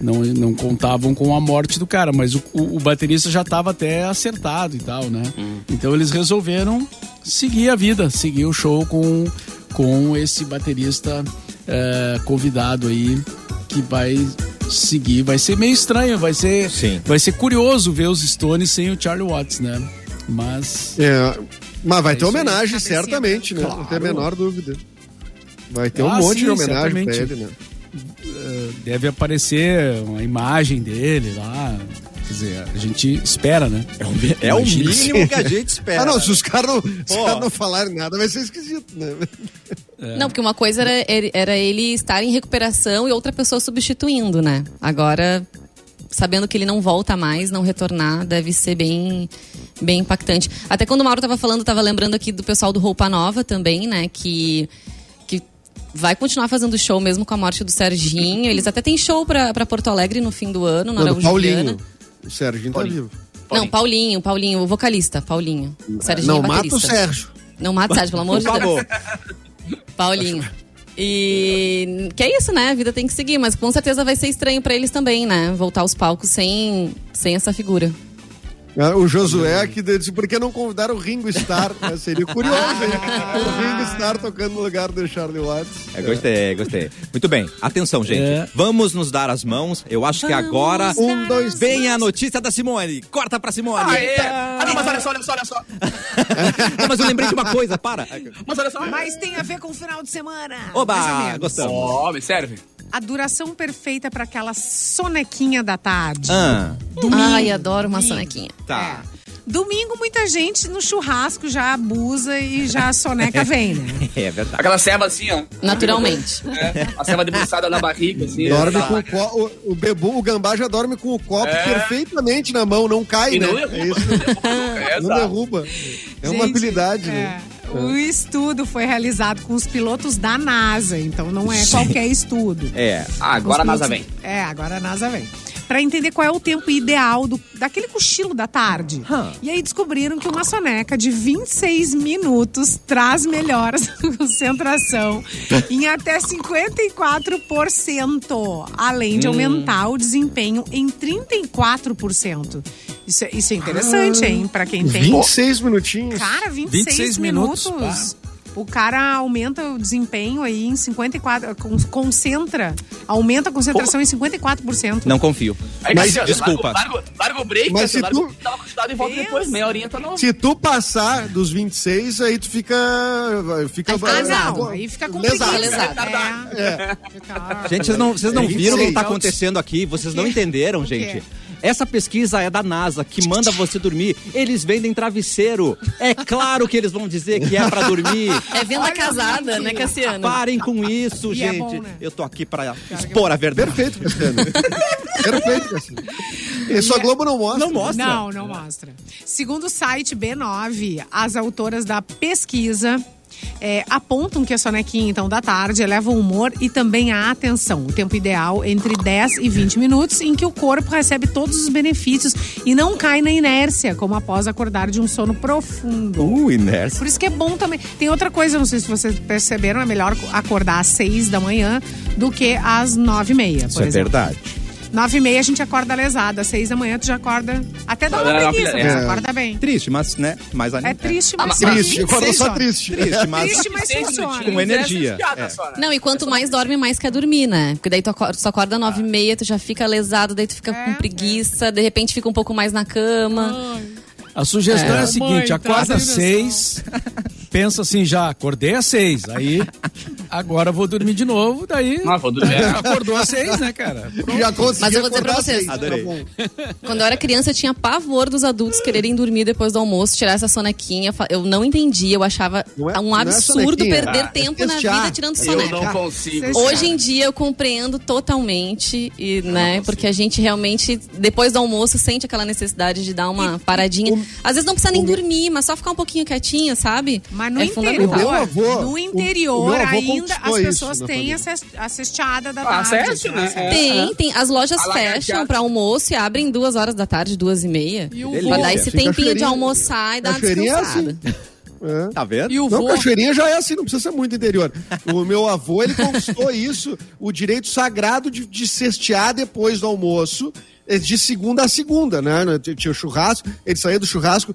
não, não contavam com a morte do cara, mas o, o, o baterista já estava até acertado e tal, né? Então eles resolveram seguir a vida, seguir o show com, com esse baterista eh, convidado aí que vai seguir. Vai ser meio estranho, vai ser, Sim. vai ser curioso ver os Stones sem o Charlie Watts, né? Mas É, mas vai ter isso aí. homenagem, certamente, né? Não tem a menor dúvida. Vai ter um Ah, monte sim, de homenagem pra ele, né? Deve aparecer uma imagem dele lá. Quer dizer, a gente espera, né? É o Imagina. mínimo que a gente espera. Ah, não, se os caras não, caras não falarem nada, vai ser esquisito, né? Não, porque uma coisa era, era ele estar em recuperação e outra pessoa substituindo, né? Agora, sabendo que ele não volta mais, não retornar, deve ser bem, bem impactante. Até quando o Mauro tava falando, tava lembrando aqui do pessoal do Roupa Nova também, né? Que vai continuar fazendo show mesmo com a morte do Serginho. Eles até têm show pra, pra Porto Alegre no fim do ano, na Araújo. Paulinho. O Sérgio tá vivo. Não, Paulinho, Paulinho, o vocalista, Paulinho. O Serginho Não, é mata o Sérgio. Não mata o Sérgio, pelo amor de Deus. Paulinho. E que é isso, né? A vida tem que seguir, mas com certeza vai ser estranho pra eles também, né? Voltar aos palcos sem, sem essa figura. Ah, O Josué que disse, por que não convidaram o Ringo Starr? né? Seria curioso, hein? O Ringo Starr tocando no lugar do Charlie Watts. É, gostei, gostei. Muito bem. Atenção, gente. É. Vamos nos dar as mãos. Eu acho que agora Um, dois, vem a notícia da Simone. Corta pra Simone. Aê! Ah, não, mas olha só, olha só, olha só. Não, mas eu lembrei de uma coisa, para. Mas olha só. Mas tem a ver com o final de semana. Oba, gostamos. Ó, me serve. A duração perfeita para aquela sonequinha da tarde. Ah, Ai, adoro uma sonequinha. tá. É. Domingo, muita gente no churrasco já abusa e já a soneca vem, né? É verdade. Aquela ceva assim, ó. Naturalmente. É, a ceva debruçada na barriga, assim. Dorme Tá. com o copo. O, o bebu, o gambá já dorme com o copo É. perfeitamente na mão, não cai, E né? não é derruba. isso. É, Não exato. derruba. É uma Gente, habilidade, é. né? O estudo foi realizado com os pilotos da NASA, então não é qualquer estudo. É. Agora a Os NASA pilotos- vem. É, agora a NASA vem. Pra entender qual é o tempo ideal do, daquele cochilo da tarde. E aí descobriram que uma soneca de 26 minutos traz melhoras na concentração em até 54%, além Hum. de aumentar o desempenho em 34%. Isso, é- isso é interessante, hein? Pra quem tem 26 minutinhos. Cara, 26, 26 minutos. minutos, O cara aumenta o desempenho aí em 54, con- concentra, aumenta a concentração em 54%. Não confio. Aí, Mas, Cassiano, desculpa. Larga, larga, larga o break, Mas se tu- e volta depois. Meia horinha tá no... Se tu passar dos 26, aí tu fica. fica Aí fica Ah, não, aí fica com Lesado. Lesado. É. Fica- Gente, vocês não, vocês não É viram o que 26. tá acontecendo aqui? Vocês não entenderam, gente. Essa pesquisa é da NASA, que manda você dormir. Eles vendem travesseiro. É claro que eles vão dizer que é pra dormir. É venda casada, né, Cassiano? Parem com isso, E é gente. bom, né? Eu tô aqui pra expor a verdade. Perfeito, Cassiano. Perfeito, Cassiano. Isso a Globo não mostra. Não mostra. Não, não mostra. Segundo o site B9, as autoras da pesquisa é, apontam que a sonequinha, então, da tarde eleva o humor e também a atenção. O tempo ideal entre 10 e 20 minutos em que o corpo recebe todos os benefícios e não cai na inércia, como após acordar de um sono profundo. Uh, inércia. Por isso que é bom também. Tem outra coisa, não sei se vocês perceberam, é melhor acordar às 6 da manhã do que às 9 e meia, por Isso é exemplo. verdade. 9 e meia a gente acorda lesada. Às 6 da manhã tu já acorda. Até dá uma É, preguiça, é. mas acorda bem. Triste, mas, né? Mais É triste, Ah, mas mas- Triste, acorda só triste. Triste, mas. Triste, mas Seis funciona. Com energia, é. só, né? Não, e quanto mais dorme, mais quer dormir, né? Porque daí tu acorda, só acorda nove e meia, tu já fica lesado, daí tu fica É, com preguiça, de repente fica um pouco mais na cama. A sugestão é, É. a seguinte: Mãe, acorda traz às seis, pensa assim, já acordei às seis, aí agora vou dormir de novo, daí Ah, vou dormir. acordou às seis, né, cara? Já consegui Mas eu vou dizer pra vocês. tá Adorei. Quando eu era criança, eu tinha pavor dos adultos quererem dormir depois do almoço, tirar essa sonequinha. Eu não entendia, eu achava é- um é absurdo sonequinha. perder Ah, tempo é na vida tirando Eu soneca. não consigo. Hoje em dia eu compreendo totalmente, e, né? Porque a gente realmente, depois do almoço, sente aquela necessidade de dar uma paradinha. Às vezes não precisa nem dormir, mas só ficar um pouquinho quietinha, sabe? Mas no é interior, avô- no o- interior o ainda as isso pessoas têm a ces- a cesteada da Ah, tarde. acesso, né? É. Tem, tem. As lojas A fecham pra almoço e abrem duas horas da tarde, duas e meia. E o. Pra dar esse Fica tempinho de almoçar e dar uma Cachoeirinha é descansada. É. Tá vendo? E o Não, vô, Cachoeirinha já é assim, não precisa ser muito interior. O meu avô, ele conquistou isso, o direito sagrado de, de cestear depois do almoço, de segunda a segunda, né? Tinha o churrasco, ele saía do churrasco,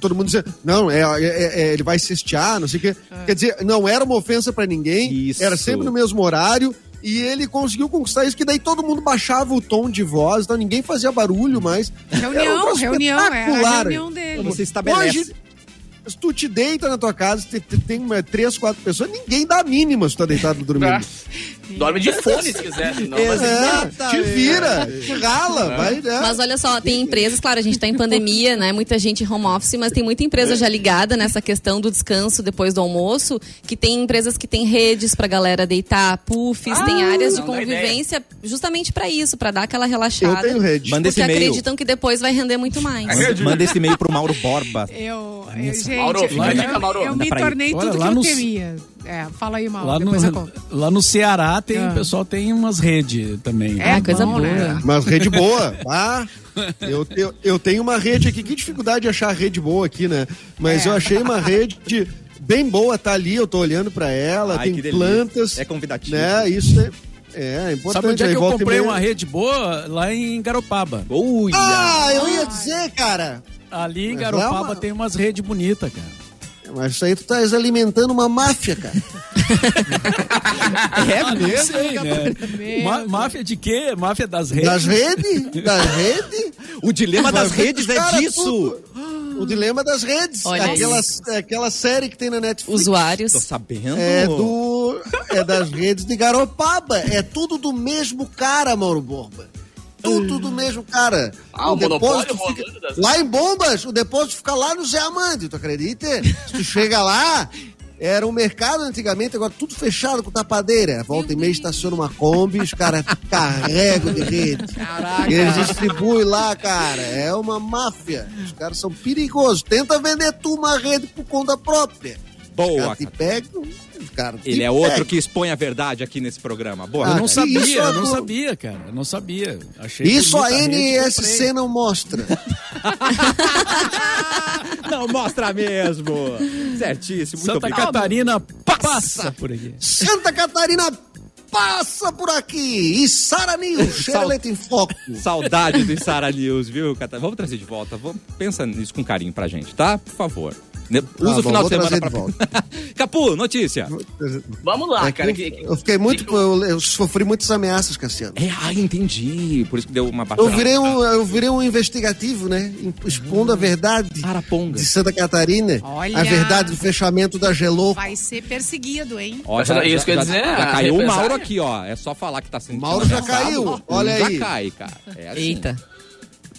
todo mundo dizia, não, é, é- é- ele vai cestear, não sei o quê. Quer dizer, não era uma ofensa pra ninguém, Isso. era sempre no mesmo horário. E ele conseguiu conquistar isso, que daí todo mundo baixava o tom de voz, então ninguém fazia barulho mais. Era um reunião, reunião, era a reunião dele. Você estabelece. Hoje, se tu te deita na tua casa, te- te- tem, uma- três, quatro pessoas, ninguém dá a mínima se tu tá deitado dormindo. Dorme de fone se quiser. Não, mas- É, te vira, te rala, vai, né? Mas olha só, tem empresas, claro, a gente tá em pandemia, né? Muita gente home office, mas tem muita empresa já ligada nessa questão do descanso depois do almoço, que tem empresas que têm redes pra galera deitar, puffs, tem áreas de convivência justamente pra isso, pra dar aquela Eu relaxada. tenho rede. Manda esse Porque acreditam que depois vai render muito mais. Manda, manda esse e-mail pro Mauro Borba. Eu, eu gente, Mauro, fica a eu, dica, Mauro. eu Dá me tornei Olha, tudo lá que eu no- temia. É, fala aí, Mauro, Lá depois eu no, conto. lá no Ceará tem, Ah. o pessoal tem umas redes também. É Ah, coisa bom, boa. né? Mas rede boa. Ah, eu, eu, eu tenho uma rede aqui. Que dificuldade de achar rede boa aqui, né? Mas É. eu achei uma rede bem boa, tá ali, eu tô olhando pra ela, Ai, tem plantas. É convidativo. Né? Isso é, é, é importante. Sabe onde é Aí que eu comprei uma rede boa? Lá em Garopaba. Uia! Ah, eu ia dizer, cara. Ali em Garopaba é uma- tem umas redes bonitas, cara. Mas isso aí tu tá alimentando uma máfia, cara. É Ah, mesmo? sei, né? Ma- máfia de quê? Máfia das redes? Das redes? Das redes? O dilema das redes é cara disso. tudo. O dilema das redes. Olha aquela, isso. aquela série que tem na Netflix. Usuários. Tô sabendo. É do. É das redes de Garopaba. É tudo do mesmo cara, Mauro Borba. Tudo do mesmo cara. Ah, o monopólio rolando das- Lá em Bombas, o depósito fica lá no Zé Amande, tu acredita? Se tu chega lá, era um mercado antigamente, agora tudo fechado com tapadeira. Volta e meia estaciona uma Kombi, os caras carregam de rede. E eles distribuem lá, cara. É uma máfia. Os caras são perigosos. Tenta vender tu uma rede por conta própria. Boa, caras te cara. Ele é outro que expõe a verdade aqui nesse programa. Boa. Ah, Eu não sabia, isso, eu não Arthur? sabia, cara. Eu não sabia. Achei Isso a NSC não mostra. Não mostra mesmo. Certíssimo. Muito Santa obrigado. Catarina passa por aqui. Santa Catarina passa por aqui. E Sara News, Xerelete em Foco. Saudade do Sara News, viu, Catarina? Vamos trazer de volta. Vamos, pensa nisso com carinho pra gente, tá? Por favor. Ne- Usa bom, o final vou de semana pra. Capu, notícia. Vamos lá, É cara. eu, que- que- eu fiquei muito. que eu- Eu, eu sofri muitas ameaças, Cassiano. É, ah, entendi. Por isso que deu uma Eu baixada. virei um, eu virei um investigativo, né? Expondo a verdade Araponga. de Santa Catarina. Olha. A verdade do fechamento da Geloco. Vai ser perseguido, hein? Ó, Mas isso que eu ia dizer, já a caiu o. Mauro aqui, ó. É só falar que tá sentindo Mauro já caiu, olha já aí. cai, cara. É assim. Eita.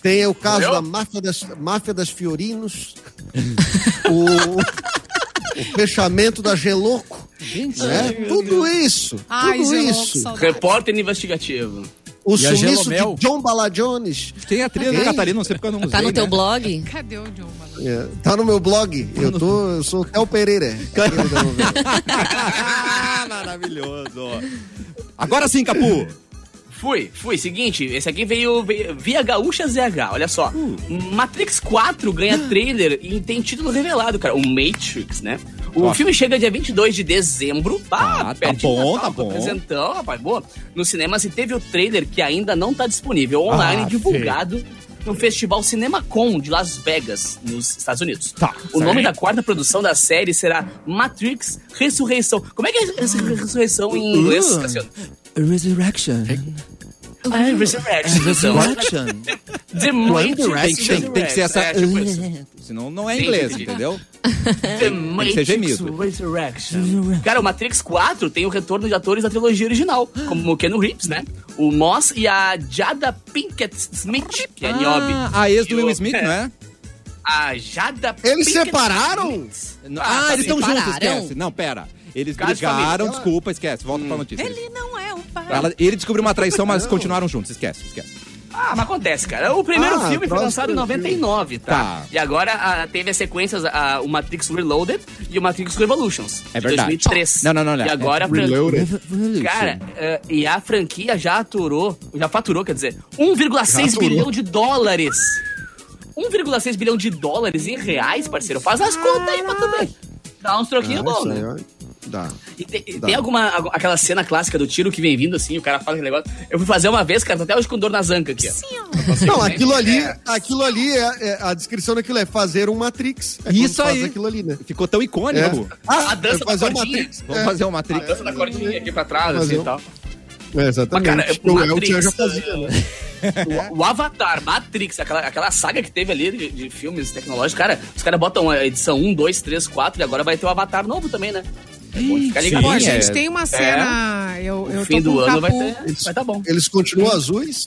Tem o caso Eu? da máfia das, máfia das Fiorinos. o, o fechamento da Geloco. Né? Tudo isso. Ai, tudo Geloco, isso. saudade. Repórter investigativo. O E a sumiço de John Bala Jones. Tem a trilha da Catarina, não sei porque eu não usei, Tá no teu né? blog? Cadê o John? Malandro? É, tá no meu blog. Eu, tô, eu sou o Theo Pereira. Maravilhoso. Agora sim, Capu. Fui, fui. Seguinte, esse aqui veio, veio via Gaúcha ZH, olha só. Matrix 4 ganha trailer e tem título revelado, cara. O Matrix, né? O Ó. filme chega dia 22 de dezembro. Tá, Ah, tá bom, Natal, tá bom. Apresentão, rapaz, boa. No cinema se teve o trailer que ainda não tá disponível online, Ah, divulgado no Festival CinemaCon de Las Vegas, nos Estados Unidos. Tá, o nome da quarta produção da série será Matrix Ressurreição. Como é que é essa ressurreição em inglês, Uh. Resurrection. Ah, Resurrection. The Matrix Tem, que- tem- tem que ser essa. É, tipo isso. Senão não é inglês, entendeu? The Matrix gemido. Resurrection. Cara, o Matrix 4 tem o retorno de atores da trilogia original, como o Ken Reeves, né? O Moss e a Jada Pinkett Smith, que é Niobe. Ah, a ex do Will Smith, não é? A Jada Eles Pinkett separaram? Ah, eles estão juntos, separaram? esquece. Não, pera. Eles brigaram, família. desculpa, esquece. Volta pra notícia. Ele não é. Ela- ele descobriu uma traição, mas continuaram juntos. Esquece, esquece. Ah, mas acontece, cara. O primeiro Ah, filme foi lançado em filme. 99, tá? Tá. E agora ah, teve as sequências, ah, o Matrix Reloaded e o Matrix Revolutions. É de verdade. 2003. Não, não, não, não. E agora... a fran- Reloaded. Cara, eh, e a franquia já aturou, já faturou, quer dizer, 1,6 aturou. bilhão de dólares. 1,6 bilhão de dólares em reais, parceiro. Faz as contas aí pra tu ver. Dá uns troquinhos bons, né? Dá. E tem, Dá. tem alguma, algu- aquela cena clássica do tiro que vem vindo assim, o cara fala aquele negócio. Eu fui fazer uma vez, cara, tô até hoje com dor nas ancas aqui, ó. Não, aquilo ali, aquilo ali é, é- a descrição daquilo é fazer um Matrix. É Isso aí. aquilo ali, né? Ficou tão icônico. É. a dança é fazer da um cordinha. Matrix. Vamos É. fazer uma A Matrix. dança da cordinha aqui pra trás, Fazer assim um- e tal. É, exatamente. Mas, cara, o Matrix, Elton já fazia, né? O, o Avatar, Matrix, aquela, aquela saga que teve ali de, de filmes tecnológicos, cara, os caras botam a edição 1, 2, 3, 4 e agora vai ter o Avatar novo também, né? É Sim, ligado. Pô, a é. gente tem uma cena. Eu, eu O fim tô com do um ano vai ter. Vai tá bom. Eles continuam azuis?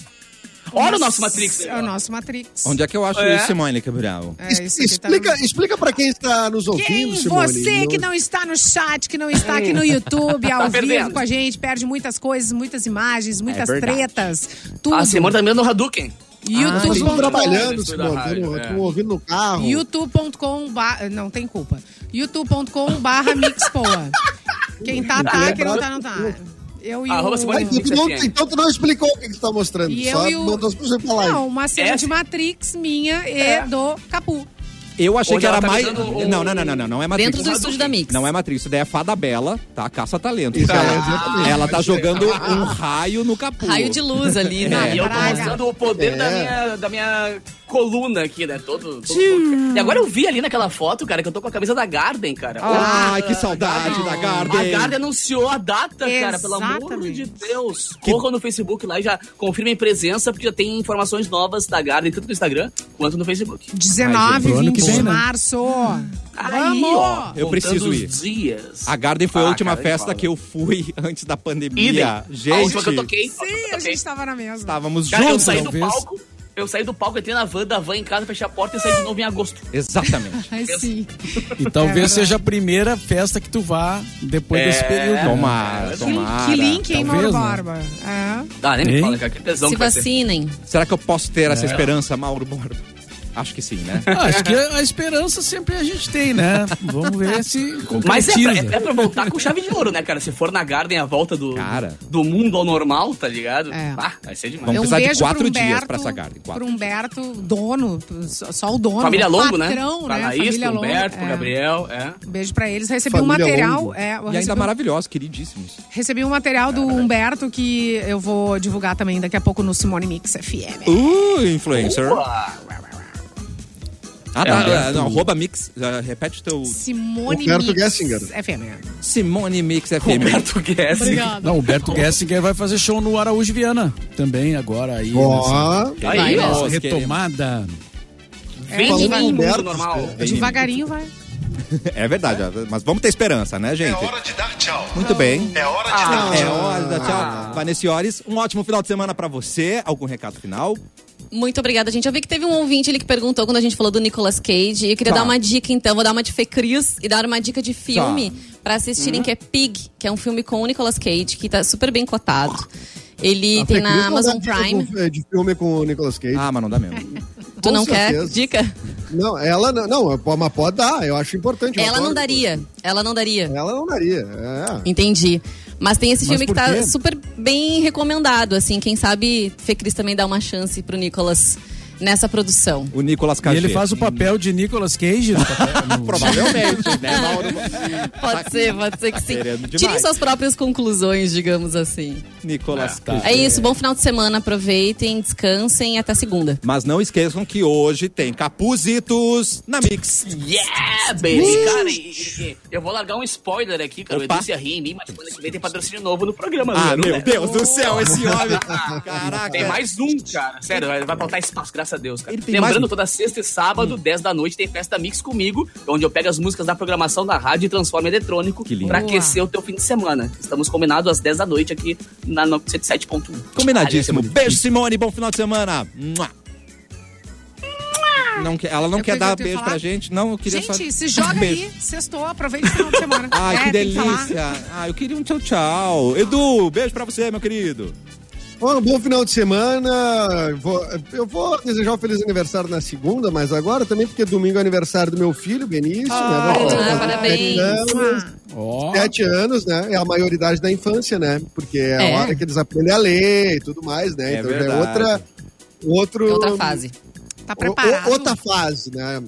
Olha o nosso Matrix. É o nosso Matrix. Onde é que eu acho É. isso, Simone Cabral? É, isso aqui tá explica, no- explica pra quem está nos ouvindo, Quem? Simone. Você que não está no chat, que não está aqui no YouTube, ao vivo perdendo. com a gente, perde muitas coisas, muitas imagens, muitas verdade. tretas, tudo. A Simone tá no Hadouken. Vocês YouTube. estão trabalhando, Simone. Estão é. ouvindo no carro. youtube.com não tem culpa youtube.com barra mixpoa quem tá tá quem não tá não tá eu e Arroba o... Então tu, não, então tu não explicou o que, que tu tá mostrando. E só eu e mandou as pessoas não uma cena de Matrix minha e É. do Capu Eu achei Onde que era tá mais. o- Não, não, não, não, não, não é Matrix. Dentro do estúdio da Mix. Não é Matrix, isso daí é Fada Bela, tá? Caça talento. Isso, ela, é, ela tá jogando um raio no capu. Raio de luz ali, É. né? E eu tô mostrando o poder É. da, minha, da minha coluna aqui, né? Todo, todo E agora eu vi ali naquela foto, cara, que eu tô com a camisa da Garden, cara. Ai, que saudade da A Garden. Garden anunciou a data, cara, pelo amor Exatamente. de Deus. Corram no Facebook lá e já confirmem presença, porque já tem informações novas da Garden, tanto no Instagram quanto no Facebook. 19 pro ano 20 que vem, de né? março Aí, ó, Eu preciso ir. dias. A Garden foi a Ah, última cara, festa fala. que eu fui antes da pandemia. Idem. A Gente, última que eu toquei. a última que sim eu a toquei. gente tava na mesma estávamos Cara, eu juntos. saí do talvez. palco. Eu saí do palco, entrei na van da van em casa, fechei a porta e saí de novo em agosto. Exatamente. Ai, sim. E talvez É seja a primeira festa que tu vá depois É. desse período. Tomara, Que, tomara. que link, hein, Mauro né? Borba? É. Ah, nem me fala, cara, que tesão Se que vai ser. vacinem. Será que eu posso ter É. essa esperança, Mauro Borba? Acho que sim, né? Ah, acho que a esperança sempre a gente tem, né? Vamos ver se Mas é pra, é pra voltar com chave de ouro, né, cara? Se for na Garden a volta do, Cara. do mundo ao normal, tá ligado? É. Ah, vai ser demais. Vamos um precisar de beijo quatro pro dias Humberto, pra essa Garden, quatro. Pro Humberto, dono, só, o dono. Família Longo, né? patrão, Pra né? Laís, Família pro Longo, Humberto, pro é. Gabriel, é. Um beijo pra eles. Recebi um Família material. Longo. É, E ainda recebi, um- maravilhosos, queridíssimos. recebi um material do Humberto que eu vou divulgar também daqui a pouco no Simone Mix FM. Uh, influencer. Opa! Ah, tá. É, é, não, arroba mix. ah, repete teu. Simone Humberto Mix Gessinger. FM. Simone Mix FM. Roberto Guess. Não, o Berto Gessinger vai fazer show no Araújo Viana também agora aí. Ó, nessa- Aí, Vai, ó. retomada. Vem Falando de mundo Humberto, normal. Vem- Devagarinho vai. É verdade, mas vamos ter esperança, né, gente? É hora de dar tchau. Muito bem. É hora de dar É tchau. hora da tchau. Vanessa Ores, um ótimo final de semana pra você. Algum recado final? Muito obrigada, gente. Eu vi que teve um ouvinte ali que perguntou quando a gente falou do Nicolas Cage. E eu queria Tá. dar uma dica, então. Vou dar uma de Fê Cris e dar uma dica de filme pra Uhum. assistirem, que é Pig, que é um filme com o Nicolas Cage, que tá super bem cotado. Ele a tem Fê Cris na não Amazon dá dica Prime. com- De filme com o Nicolas Cage. Ah, mas não dá mesmo. Tu com não quer dica? Não, ela não, não, mas pode dar, eu acho importante. Ela não daria. Ela não daria. Ela não daria. É. Entendi. Mas tem esse filme que tá super bem recomendado, assim. Quem sabe Fê Cris também dá uma chance pro Nicolas nessa produção. O Nicolas E Cage. ele faz o papel de Nicolas Cage no papel, no- Provavelmente, né, Mauro? Pode ser, pode ser que sim. Tirem suas próprias conclusões, digamos assim. Nicolas tá. Cage. É isso, bom final de semana, aproveitem, descansem e até segunda. Mas não esqueçam que hoje tem Capuzitos na Mix. Yeah, baby! Cara, e- e- e eu vou largar um spoiler aqui, cara. Opa. O Edu ia rir em mim, mas semana que vem tem patrocínio novo no programa. Ah, Lulu, meu né? Deus do céu, esse homem. Caraca. Tem mais um, cara. Sério, vai vai faltar espaço, graças a Deus, cara. Ele tem Lembrando, mais um. toda sexta e sábado, 10 da noite, tem festa mix comigo, onde eu pego as músicas da programação da rádio e transformo em eletrônico Que lindo. pra Boa. aquecer o teu fim de semana. Estamos combinados às 10 da noite aqui na 97.1. Combinadíssimo. É Beijo, Simone. Bom final de semana. Mua. Não quer, ela não Eu quer dar beijo falado. pra gente? Não, eu queria só... Gente, se joga Beijo. aí, sextou, aproveita o final de semana. Ai, É, que falar. delícia. Ah, eu queria um tchau, tchau. Edu, beijo pra você, meu querido. Bom, um bom final de semana. Vou- eu vou desejar um feliz aniversário na segunda, mas agora também, porque domingo é aniversário do meu filho, Benício. Ah, né? Vai ah, sete parabéns. anos. Ó, Sete anos, né? É a maioridade da infância, né? Porque é a É. hora que eles aprendem a ler e tudo mais, né? É então é verdade. outra. Outro, É outra fase. Tá o- preparado? o- outra fase, né?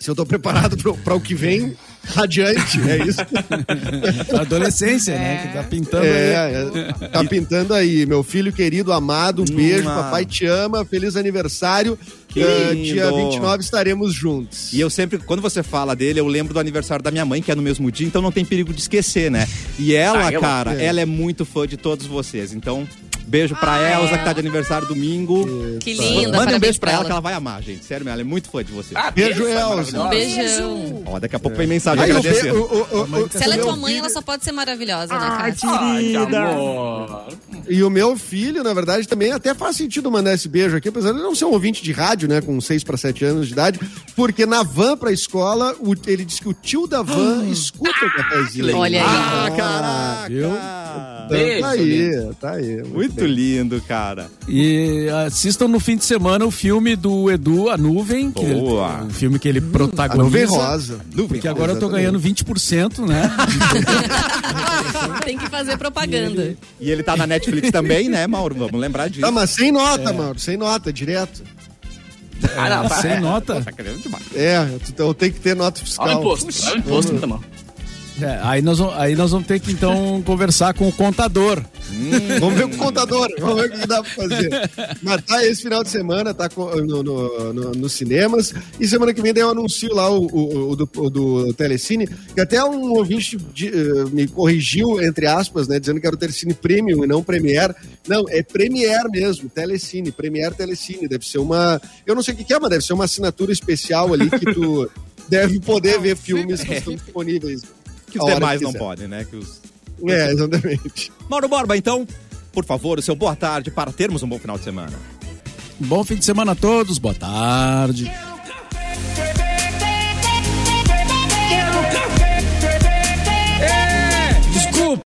Se eu tô preparado para o que vem, adiante, é isso. adolescência, né? Que tá pintando aí. É, é, tá pintando aí. Meu filho querido, amado, um beijo, Uma. papai te ama, feliz aniversário. Que lindo. dia 29 estaremos juntos. E eu sempre, quando você fala dele, eu lembro do aniversário da minha mãe, que é no mesmo dia, então não tem perigo de esquecer, né? E ela, Ah, eu- cara, é. ela é muito fã de todos vocês. Então, Beijo pra Ah, Elza, é. que tá de aniversário domingo. Que linda, Manda um beijo pra ela, ela. que ela vai amar, gente. Sério, mesmo, ela é muito fã de você. Ah, Beijo, Elza. Um beijão. Ó, daqui a pouco vem mensagem Aí, o agradecendo. O- o- o- Se ela é o tua mãe, filho- ela só pode ser maravilhosa, né, Ah, cara? Ai, que amor. E o meu filho, na verdade, também até faz sentido mandar esse beijo aqui, apesar de não ser um ouvinte de rádio, né, com 6 para 7 anos de idade, porque na van pra escola, o- ele disse que o tio da van escuta o cafezinho. Olha aí. Ah, Viu? caraca! Beijo, Tá aí, tá aí. Muito bem. lindo, cara. E assistam no fim de semana o filme do Edu, A Nuvem. Que Boa. o filme que ele A nuvem protagoniza. rosa. Nuvem Que agora eu tô ganhando 20%, né? Tem que fazer propaganda. E ele tá na Netflix também, né, Mauro? Vamos lembrar disso. Tá, mas sem nota, Mauro, sem nota, direto. Ah, não, tá. Sem nota. Tá querendo demais. É, então tem que ter nota Olha fiscal. o imposto. Olha o imposto, então, mano. É, aí, nós, vamos- aí nós vamos ter que então conversar com o contador. Vamos ver com o contador, vamos ver o que dá pra fazer. Mas tá esse final de semana, tá no, no, no- nos cinemas. E semana que vem daí eu anuncio lá o, o- o do, o do Telecine, que até um ouvinte de- eh, me corrigiu, entre aspas, né? Dizendo que era o Telecine Premium e não Premiere. Não, é Premiere mesmo, Telecine, Premiere Telecine. Deve ser uma. Eu não sei o que, que é, mas deve ser uma assinatura especial ali que tu deve poder ver filmes que estão disponíveis. Que os demais não podem, né? Que os... É, exatamente. Mauro Borba, então, por favor, o seu boa tarde para termos um bom final de semana. Bom fim de semana a todos, boa tarde. É! Desculpa.